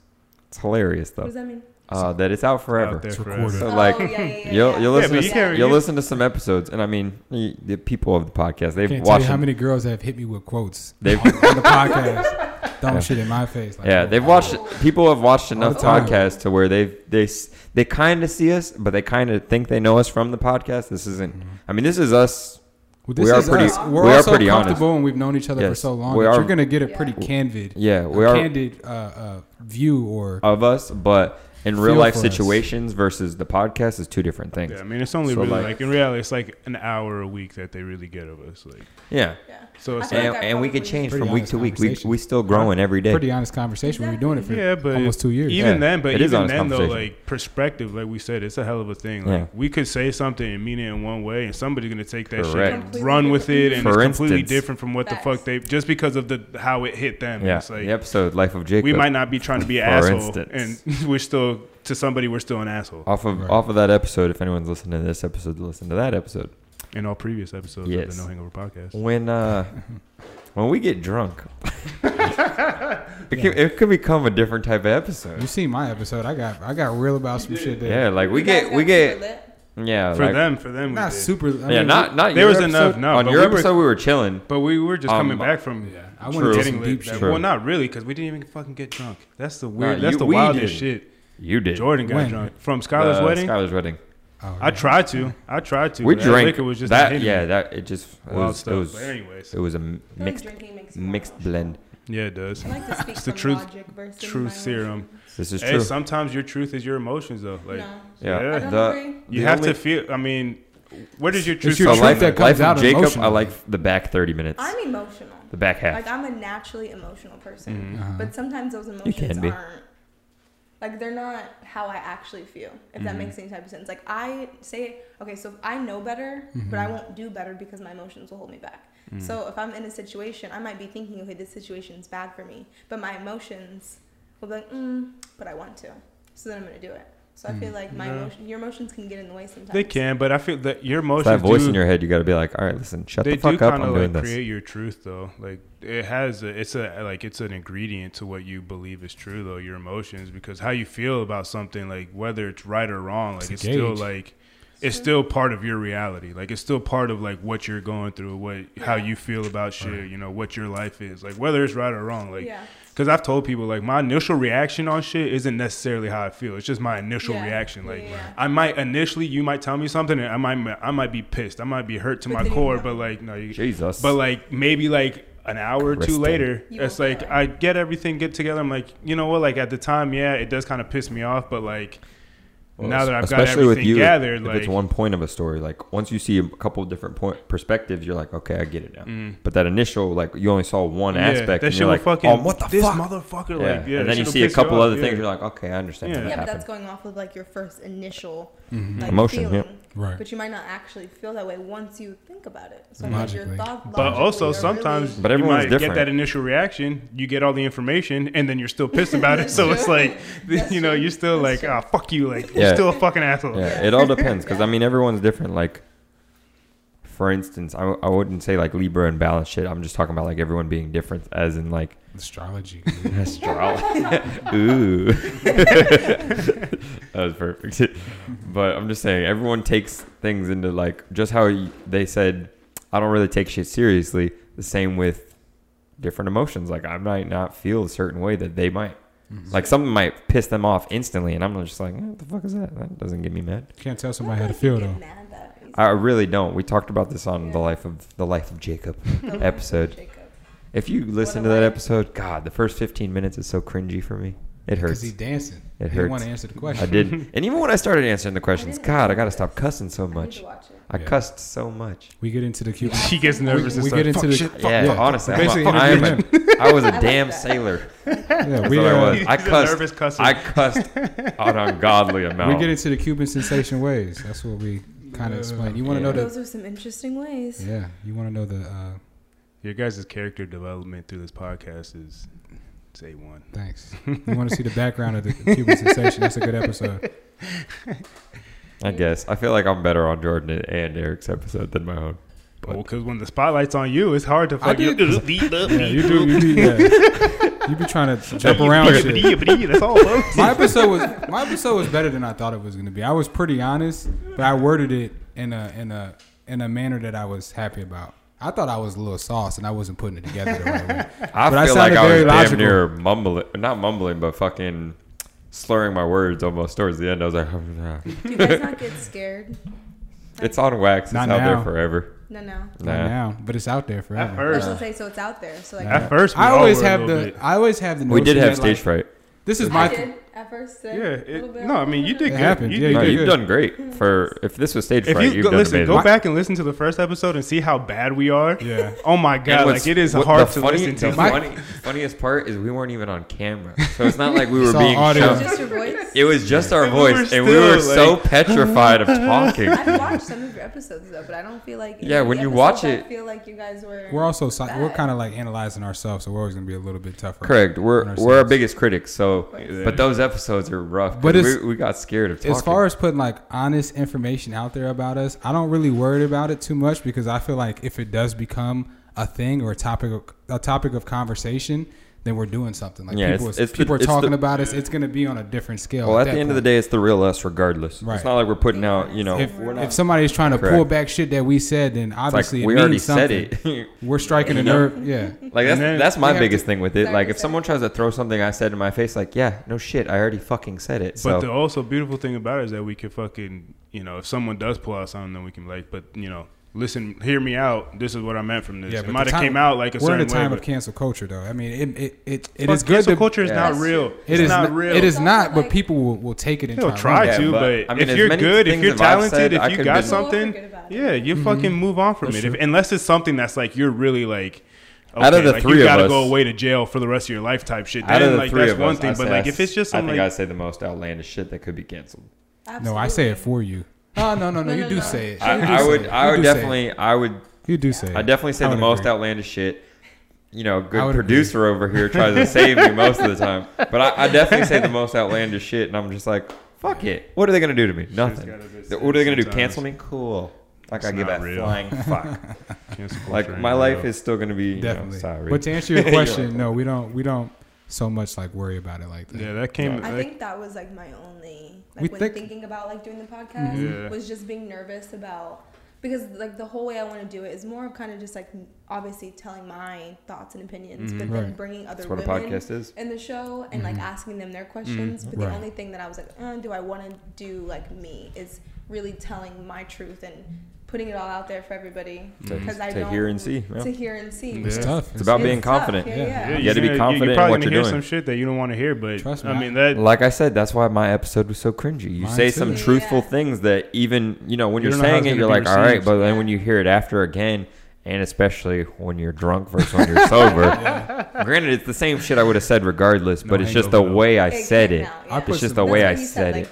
It's hilarious though. What though. does that mean? Uh, that it's out forever. Out there It's forever. recorded. So oh, like, yeah, yeah, yeah, you'll you'll listen but to you can't- you'll listen to some episodes, and I mean, the people of the podcast they've Can't tell watched you how many girls have hit me with quotes They've- on, on the podcast, throwing Yeah. shit in my face. Like, yeah, oh, they've wow. watched. People have watched enough the podcasts to where they've they they kind of see us, but they kind of think they know us from the podcast. This isn't. Mm-hmm. I mean, this is us. Well, we are is pretty- us. We're we are also pretty honest. comfortable and we've known each other for so long. We are, you're gonna get a Yeah. pretty candid, Yeah, we a are candid uh, uh, view or of us, but in real life for us. situations versus the podcast is two different things. Yeah, I mean, it's only So, really like- like, in reality, it's like an hour a week that they really get of us. Like, Yeah, Yeah. So it's like, and, and we could change from week to week. We conversation. we still growing every day. pretty honest conversation. We've been doing it for yeah, but almost two years. Even Yeah, then, but it is even honest then, though, like perspective, like we said, it's a hell of a thing. Like Yeah. we could say something and mean it in one way, and somebody's gonna take that Correct. shit, Completely and run with it, and For it's completely instance- different from what the fuck they just because of the how it hit them. yeah, It's like, the episode "Life of Jacob." we might not be trying to be an asshole, instance. and we're still to somebody we're still an asshole. off of Right. off of that episode. If anyone's listening to this episode, listen to that episode. In all previous episodes Yes. of the No Hangover podcast. When uh, when we get drunk, it, can, it could become a different type of episode. You see my episode? I got I got real about some shit there. Yeah, like we You get we get yeah For like- them, for them, we not did. super. I Yeah, mean, not not There your was episode. enough, no, on but your we were- episode we were chilling. But we were just Um, coming back from Yeah, I True. went getting deep shit. Well, not really, because we didn't even fucking get drunk. That's the weird. Nah, that's you- the wildest shit. You did. Jordan got When? drunk from Skylar's Uh, wedding. Skylar's wedding. Oh, I tried to. I tried to. We but that drank. Liquor was just that. Yeah, that it just it wild was, stuff. it was but anyways, it was a I feel like mixed drinking makes you more mixed blend. yeah, it does. I like to speak It's the truth- logic truth serum. emotions. This is Hey, true. sometimes your truth is your emotions, though. Like, no, yeah, I Yeah. don't the agree. you the have only- to feel. I mean, where does your It's truth? your So come truth life, that comes life out of Jacob. I like the back thirty minutes. I'm emotional. the back half. Like I'm a naturally emotional person, Mhm. Uh-huh. but sometimes those can emotions be. aren't like they're not how I actually feel. If that Mhm. makes any type of sense. Like I say, okay, so I know better, but I won't do better because my emotions will hold me back. Mm. So if I'm in a situation, I might be thinking, okay, this situation's bad for me, but my emotions will be like, mm, but I want to, so then I'm gonna do it. So I feel hmm. like my Yeah. emotion, your emotions can get in the way sometimes. They can, but I feel that your It's emotions. that voice do, in your head. You got to be like, all right, listen, shut the fuck up. I'm of doing like this. create your truth though. Like it has a, it's a like it's an ingredient to what you believe is true though. Your emotions because how you feel about something like whether it's right or wrong, like It's it's, still like it's still part of your reality. Like it's still part of like what you're going through, what how you feel about shit. You know what your life is like whether it's right or wrong. Like yeah, because I've told people like my initial reaction on shit isn't necessarily how I feel. It's just my initial Yeah. reaction. Yeah, Like yeah. I might initially, you might tell me something, and I might, I might be pissed. I might be hurt to But my core. know. But like, no, you, Jesus. but like maybe like an hour or two Kristen. later, You it's like. I get everything get together. I'm like, you know what? Like at the time, yeah, it does kind of piss me off. But like Well, now that I've got especially with everything you, gathered, if like it's one point of a story, like once you see a couple of different point perspectives, you're like, okay, I get it now. mm. But that initial, like, you only saw one Yeah, aspect, that and you're like, fucking oh, what the this fuck? motherfucker. yeah. Like, yeah, and then you see a couple other yeah. things, you're like, okay, I understand Yeah. that yeah, but that's going off of like your first initial Mhm. like Emotion, feeling. yeah. Right. But you might not actually feel that way once you think about it. So like your thought, But also sometimes really- But you everyone's might different. get that initial reaction, you get all the information, and then you're still pissed about it. So it's like, That's you know, true. you're still That's like, true. ah, fuck you, like Yeah. you're still a fucking asshole. Yeah, it all depends because Yeah. I mean everyone's different. Like, for instance, I, I wouldn't say like Libra and balance shit. I'm just talking about like everyone being different, as in like Astrology. astrology. Ooh, that was perfect. but I'm just saying everyone takes things into like just how they said. I don't really take shit seriously. The same with different emotions. Like I might not feel a certain way that they might. Mhm. Like something might piss them off instantly, and I'm just like, eh, what the fuck is that? That doesn't get me mad. Can't tell somebody how to feel feel like you though. mad that easy. I really don't. We talked about this on yeah. the life of the life of Jacob episode. Jacob. If you listen to that episode, God, the first 15 minutes is so cringy for me. It hurts. Because he's dancing. It hurts. Didn't want to answer the question. I didn't. And even when I started answering the questions, I God, I got to stop cussing so much. I, I yeah. cussed so much. We get into the Cuban. she gets nervous. We, we get into the shit, yeah, yeah. Honestly, I'm, I'm a, i was a damn sailor. Yeah, we, uh, I was. I cussed. I cussed an ungodly amount. We get into the Cuban sensation ways. That's what we kind of explain. You want to yeah. know the, those are some interesting ways. Yeah, you want to know the uh, your guys' character development through this podcast is say one. Thanks. you want to see the background of the Cuban sensation? That's a good episode. I guess I feel like I'm better on Jordan and Eric's episode than my own. Oh, but because when the spotlight's on you, it's hard to fucking. yeah, you do. You do. Yeah. You be trying to jump around. shit. That's all. Folks. My episode was my episode was better than I thought it was going to be. I was pretty honest, but I worded it in a in a in a manner that I was happy about. I thought I was a little sauce and I wasn't putting it together the right way. I but feel I like I was logical. damn near mumbling, not mumbling, but fucking slurring my words almost towards the end. I was like, Do you guys not get scared? It's on wax. It's not out now. there forever. No, no, Not now, but it's out there forever. At first, say, so it's out there. So like, at first, I always have the, bit. I always have the. We did have stage like, fright. This is I my. Did at first said. Yeah, it, no, I mean you did good. Happened. You, yeah, you right, you've done great for if this was stage if fright. You have go, done listen, amazing. go back and listen to the first episode and see how bad we are. Yeah. oh my god, like it is what, hard to funny, listen to. The funny, funniest part is we weren't even on camera, so it's not like we were being. Shown. It was just our voice, and we were so petrified of talking. I've watched some of your episodes though, but I don't feel like yeah. When you watch it, I feel like you guys were. We're also we're kind of like analyzing ourselves, so we're always gonna be a little bit tougher. Correct. We're we're our biggest critics, so but those episodes are rough. But we, we, got scared of talking. As far as putting like honest information out there about us, I don't really worry about it too much because I feel like if it does become a thing or a topic a topic of conversation, then we're doing something. Like yeah, people, it's, it's people the, are talking the, about us. It's going to be on a different scale. Well, at, at the end point. of the day, it's the real us, regardless. Right. It's not like we're putting out. You know, if, if somebody's trying to correct. pull back shit that we said, then obviously like we already something. said it. we're striking a nerve. Yeah, like that's then, that's my biggest to, thing with it. Like if someone tries to throw something I said in my face, like yeah, no shit, I already fucking said it. So. But the also beautiful thing about it is that we can fucking you know if someone does pull out something, then we can like, but you know listen, hear me out. This is what I meant from this. Yeah, it might have came out like a we're in a time way, of cancel culture, though. I mean, it it it, it is good. Cancel culture is yes. not real. It is not real. It is not, but people will, will take it. And try, try to, but, but I mean, if you're good, if you're talented, said, if you got something, yeah, you mm-hmm. fucking move on from that's it. If, unless it's something that's like you're really like. Okay, out of the like three you gotta us, go away to jail for the rest of your life type shit. Then, out of the like, three that's of one us, thing, but like if it's just, I think I say the most outlandish shit that could be canceled. No, I say it for you. Oh no no no, you do say it. I, I would I would definitely I would you do say I definitely say I the most agree. outlandish shit. You know, good producer over here tries to save me most of the time, but I, I definitely say the most outlandish shit, and I'm just like, fuck it. What are they gonna do to me? Nothing. What are they gonna do? Cancel me? Cool. Like I give a flying fuck. Like my life is still gonna be you know, Definitely. sorry. But to answer your question, no, we don't. We don't so much like worry about it like that. Yeah, that came. Yeah. I think that was like my only like we when think, thinking about like doing the podcast mm-hmm. yeah. was just being nervous about because like the whole way I want to do it is more of kind of just like obviously telling my thoughts and opinions, mm-hmm. but then right. bringing other women podcast is. in the show and mm-hmm. like asking them their questions. Mm-hmm. But right. the only thing that I was like, eh, do I want to do like me is really telling my truth and putting it all out there for everybody mm. because I to don't hear and see yeah. to hear and see. It's yeah. tough. It's, about being tough. confident. Yeah, yeah. you, you got to be confident. You, you're in what gonna you're hear doing. some shit that you don't want to hear, but Trust me, I mean that. Like I said, that's why my episode was so cringy. You say too. some truthful things that even you know when you are saying it, you're like, all right, but then when you hear it after again. And especially when you're drunk versus when you're sober. Granted, it's the same shit I would have said regardless, no but it's just the way I said it. It's just the way I said it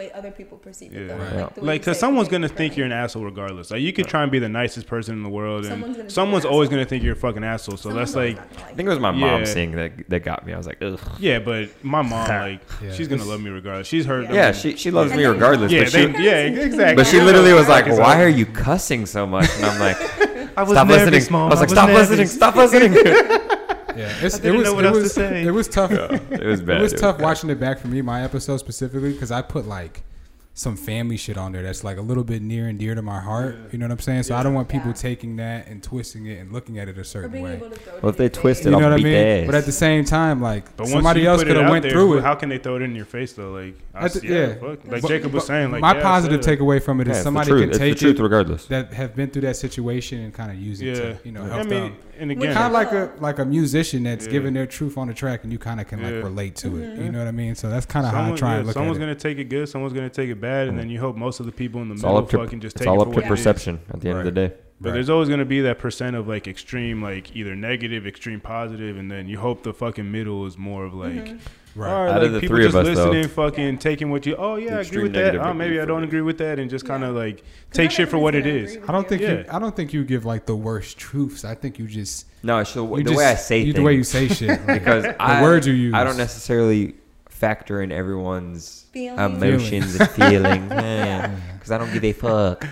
way other people perceive yeah. it. Though. Like, because someone's gonna right. think you're an asshole regardless. Like you could right. try and be the nicest person in the world, and someone's, gonna someone's always asshole. gonna think you're a fucking asshole. So someone's that's like, like, I think it was my yeah. mom saying that that got me. I was like, ugh. Yeah, but my mom like yeah. she's gonna love me regardless. She's heard, Yeah, yeah she she loves and me regardless. Yeah, she, yeah, exactly. But she literally was like, "Why are you cussing so much?" And I'm like, "I was stop listening. Mom. I was like, "Stop listening. Stop listening." Yeah, it was, it was, It was tough. Yeah, it was bad. It was it tough was watching it back for me, my episode specifically, because I put like some family shit on there that's like a little bit near and dear to my heart. Yeah. You know what I'm saying? So yeah. I don't want people yeah. taking that and twisting it and looking at it a certain way. Well, if they twist it, you know what I mean. Dead. But at the same time, like but somebody else could have went there, through it. How can they throw it in your face though? Like, I the, yeah, like but, Jacob was saying. Like, my positive takeaway from it is somebody can take the truth it regardless that have been through that situation and kind of use it to you know help I mean, them and again, kind of like a like a musician that's yeah. giving their truth on the track, and you kind of can like yeah. relate to it. You mm-hmm. know what I mean? So that's kind of how I try yeah, and look. Someone's gonna take it good, someone's gonna take it bad, and mm. then you hope most of the people in the it's middle fucking just take all it. all up to perception at the end of the day. But right. there's always going to be that percent of like extreme, like either negative, extreme positive, and then you hope the fucking middle is more of like mm-hmm. Right. all right, Out of like the people three of just us, though. listening, fucking taking what you, oh yeah, I agree extreme with that. negative Oh, would maybe I don't agree with that, and just kind of like take shit for what it everyone's is. gonna I don't think with you. Yeah. I don't think you give like the worst truths. I think you just No, so you the just, way I say you, things, the way you say shit. Like, because the I, words you use. I don't necessarily factor in everyone's Feelings. emotions and feelings because I don't give a fuck.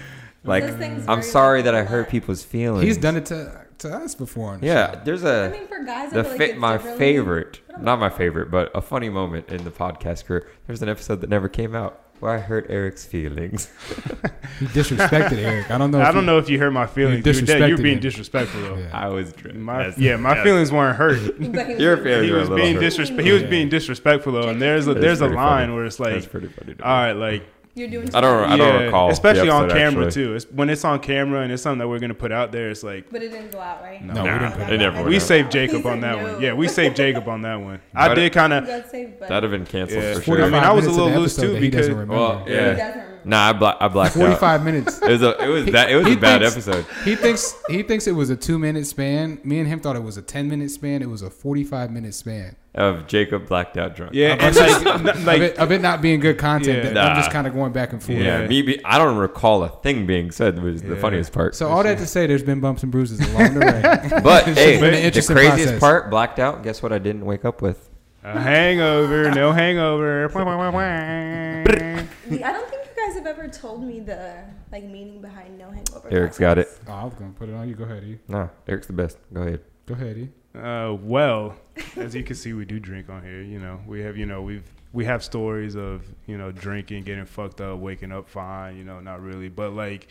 Like, thing's I'm very, sorry that I a hurt people's feelings. He's done it to to us before. On the Yeah, show. there's I a mean, for guys, I the feel like fit it's my differently. favorite, not my favorite, but a funny moment in the podcast career. There's an episode that never came out where I hurt Eric's feelings. he disrespected Eric. I don't know. I if don't he- know if you hurt my feelings. You were, dead. you were being disrespectful though. Yeah. I was drunk. My, That's- yeah, my that's- feelings weren't hurt. But he was Your feelings he were a was little being hurt. disrespectful. He was being disrespectful though, and there's a there's a line funny. where it's That's like, pretty funny. all right, like You're doing. I don't- I don't much. recall the especially on camera actually. too. It's, when it's on camera and it's something that we're gonna put out there, it's like But it didn't go out, right? No, Nah, we didn't put it it never we out. saved Jacob on that no. one. Yeah, we saved Jacob on that one. I did kind of. got saved, but That'd have been canceled Yeah. for sure. I mean, I was a little loose, too, that he because- Well, yeah. doesn't. Nah, I, bla- I blacked out. 45 minutes. It was a it was bad. It was a bad thinks- episode. He thinks he thinks it was a two minute span. Me and him thought it was a 10 minute span. It was a 45 minute span. Of Jacob blacked out drunk. Yeah, Of and us like, n- of, it, of it not being good content. Yeah. that I'm just kind of going back and forth. Yeah, Yeah. me be, I don't recall a thing being said was the funniest part. So all that to say, there's been bumps and bruises along the way. but It's hey, been an the craziest process. part, blacked out. Guess what? I didn't wake up with. a hangover, no hangover. I don't think you guys have ever told me the like meaning behind no hangover. Eric's got it. Oh, I was gonna put it on you. Go ahead, E. No, Eric's the best. Go ahead. Go ahead, E. Uh, well, as you can see, we do drink on here. You know, we have you know we've we have stories of you know drinking, getting fucked up, waking up fine. You know, not really, but like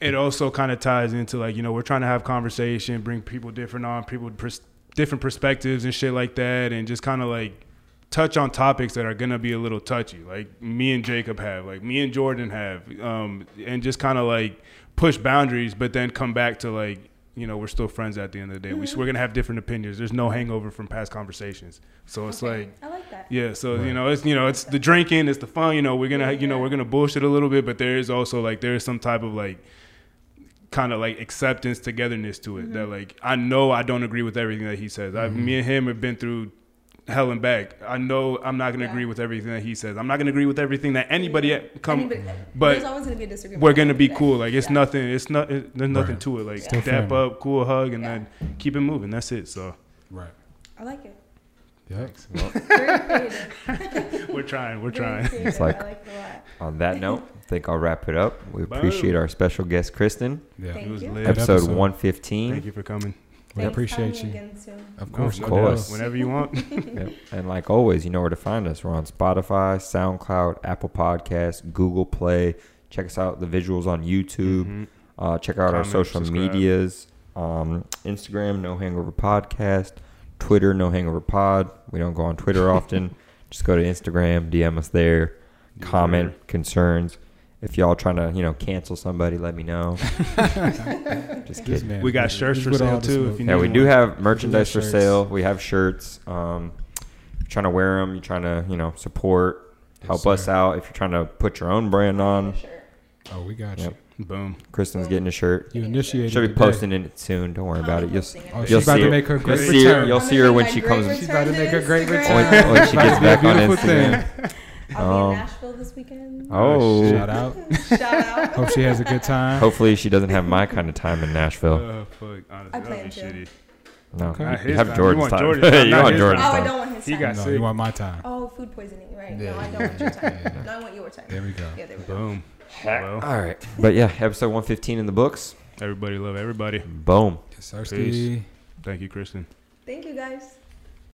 it also kind of ties into like you know we're trying to have conversation, bring people different on, people pers- different perspectives and shit like that, and just kind of like touch on topics that are gonna be a little touchy, like me and Jacob have, like me and Jordan have, um, and just kind of like push boundaries, but then come back to like you know we're still friends at the end of the day. We, we're gonna have different opinions. There's no hangover from past conversations, so it's Okay, like. I like that. Yeah, so you know, it's you know, it's the drinking, it's the fun. You know, we're gonna, you know, we're gonna bullshit a little bit, but there is also like there is some type of like, kind of like acceptance, togetherness to it. That Mm-hmm. like I know I don't agree with everything that he says. I, me and him have been through hell and back. I know I'm not gonna Yeah. agree with everything that he says. I'm not gonna agree with everything that anybody at- come. Anybody- but there's always gonna be a disagreement. we're gonna be Today. cool. Like it's Yeah. nothing. It's not. It, there's nothing Right. to it. Like Still dap family. up, cool hug, and Yeah. then keep it moving. That's it. So Right. I like it. Yep. Very creative. we're trying. We're trying. It's like- like it a lot. On that note, I think I'll wrap it up. We Boom. appreciate our special guest, Kristen. Yeah. Thank It was you. Episode, episode. 115. Thank you for coming. We Thanks, appreciate you. Of course. Of course. Whenever you want. Yep. And like always, you know where to find us. We're on Spotify, SoundCloud, Apple Podcasts, Google Play. Check us out, the visuals on YouTube. Mhm. Uh, check out our social subscribe. medias. Um, Instagram, No Hangover Podcast. Twitter, No Hangover Pod. We don't go on Twitter often. Just go to Instagram, DM us there. Comment concerns. If y'all trying to, you know, cancel somebody, let me know. Just kidding. man We got shirts is for sale too. smoke. If you Yeah, need we do one. have merchandise for sale. We have shirts. Um, you're trying to wear them, you're trying to, you know, support, help Yes, us sir. out. If you're trying to put your own brand on, Sure. Oh, we got Yep. Boom. Kristen's getting a shirt. you. You initiated. She'll be today. posting it soon. Don't worry about it. You'll, s- Posting it. Oh, You'll she's about see to make her you'll great see her. return. You'll I'm see her when she great comes She's about to make her great return. when, when she gets back on Beautiful Instagram. thing. I'll Um, be in Nashville this weekend. Oh, Shout out. Shout out. Hope she has a good time. hopefully she doesn't have my kind of time in Nashville. Oh fuck! Honestly, I plan to. shitty. No, Okay. you Not have time. Jordan's You time. Jordan's time, you want his Jordan's Oh, I don't want his He time. got No, sick. you want my time. Oh, food poisoning, right? Yeah, no, I don't want your time. yeah. No, I want your time. There we go. Yeah, there we go. Boom. Well, All right, but yeah, episode 115 in the books. everybody love everybody. Boom. Yes, Peace. Thank you, Kristen. Thank you, guys.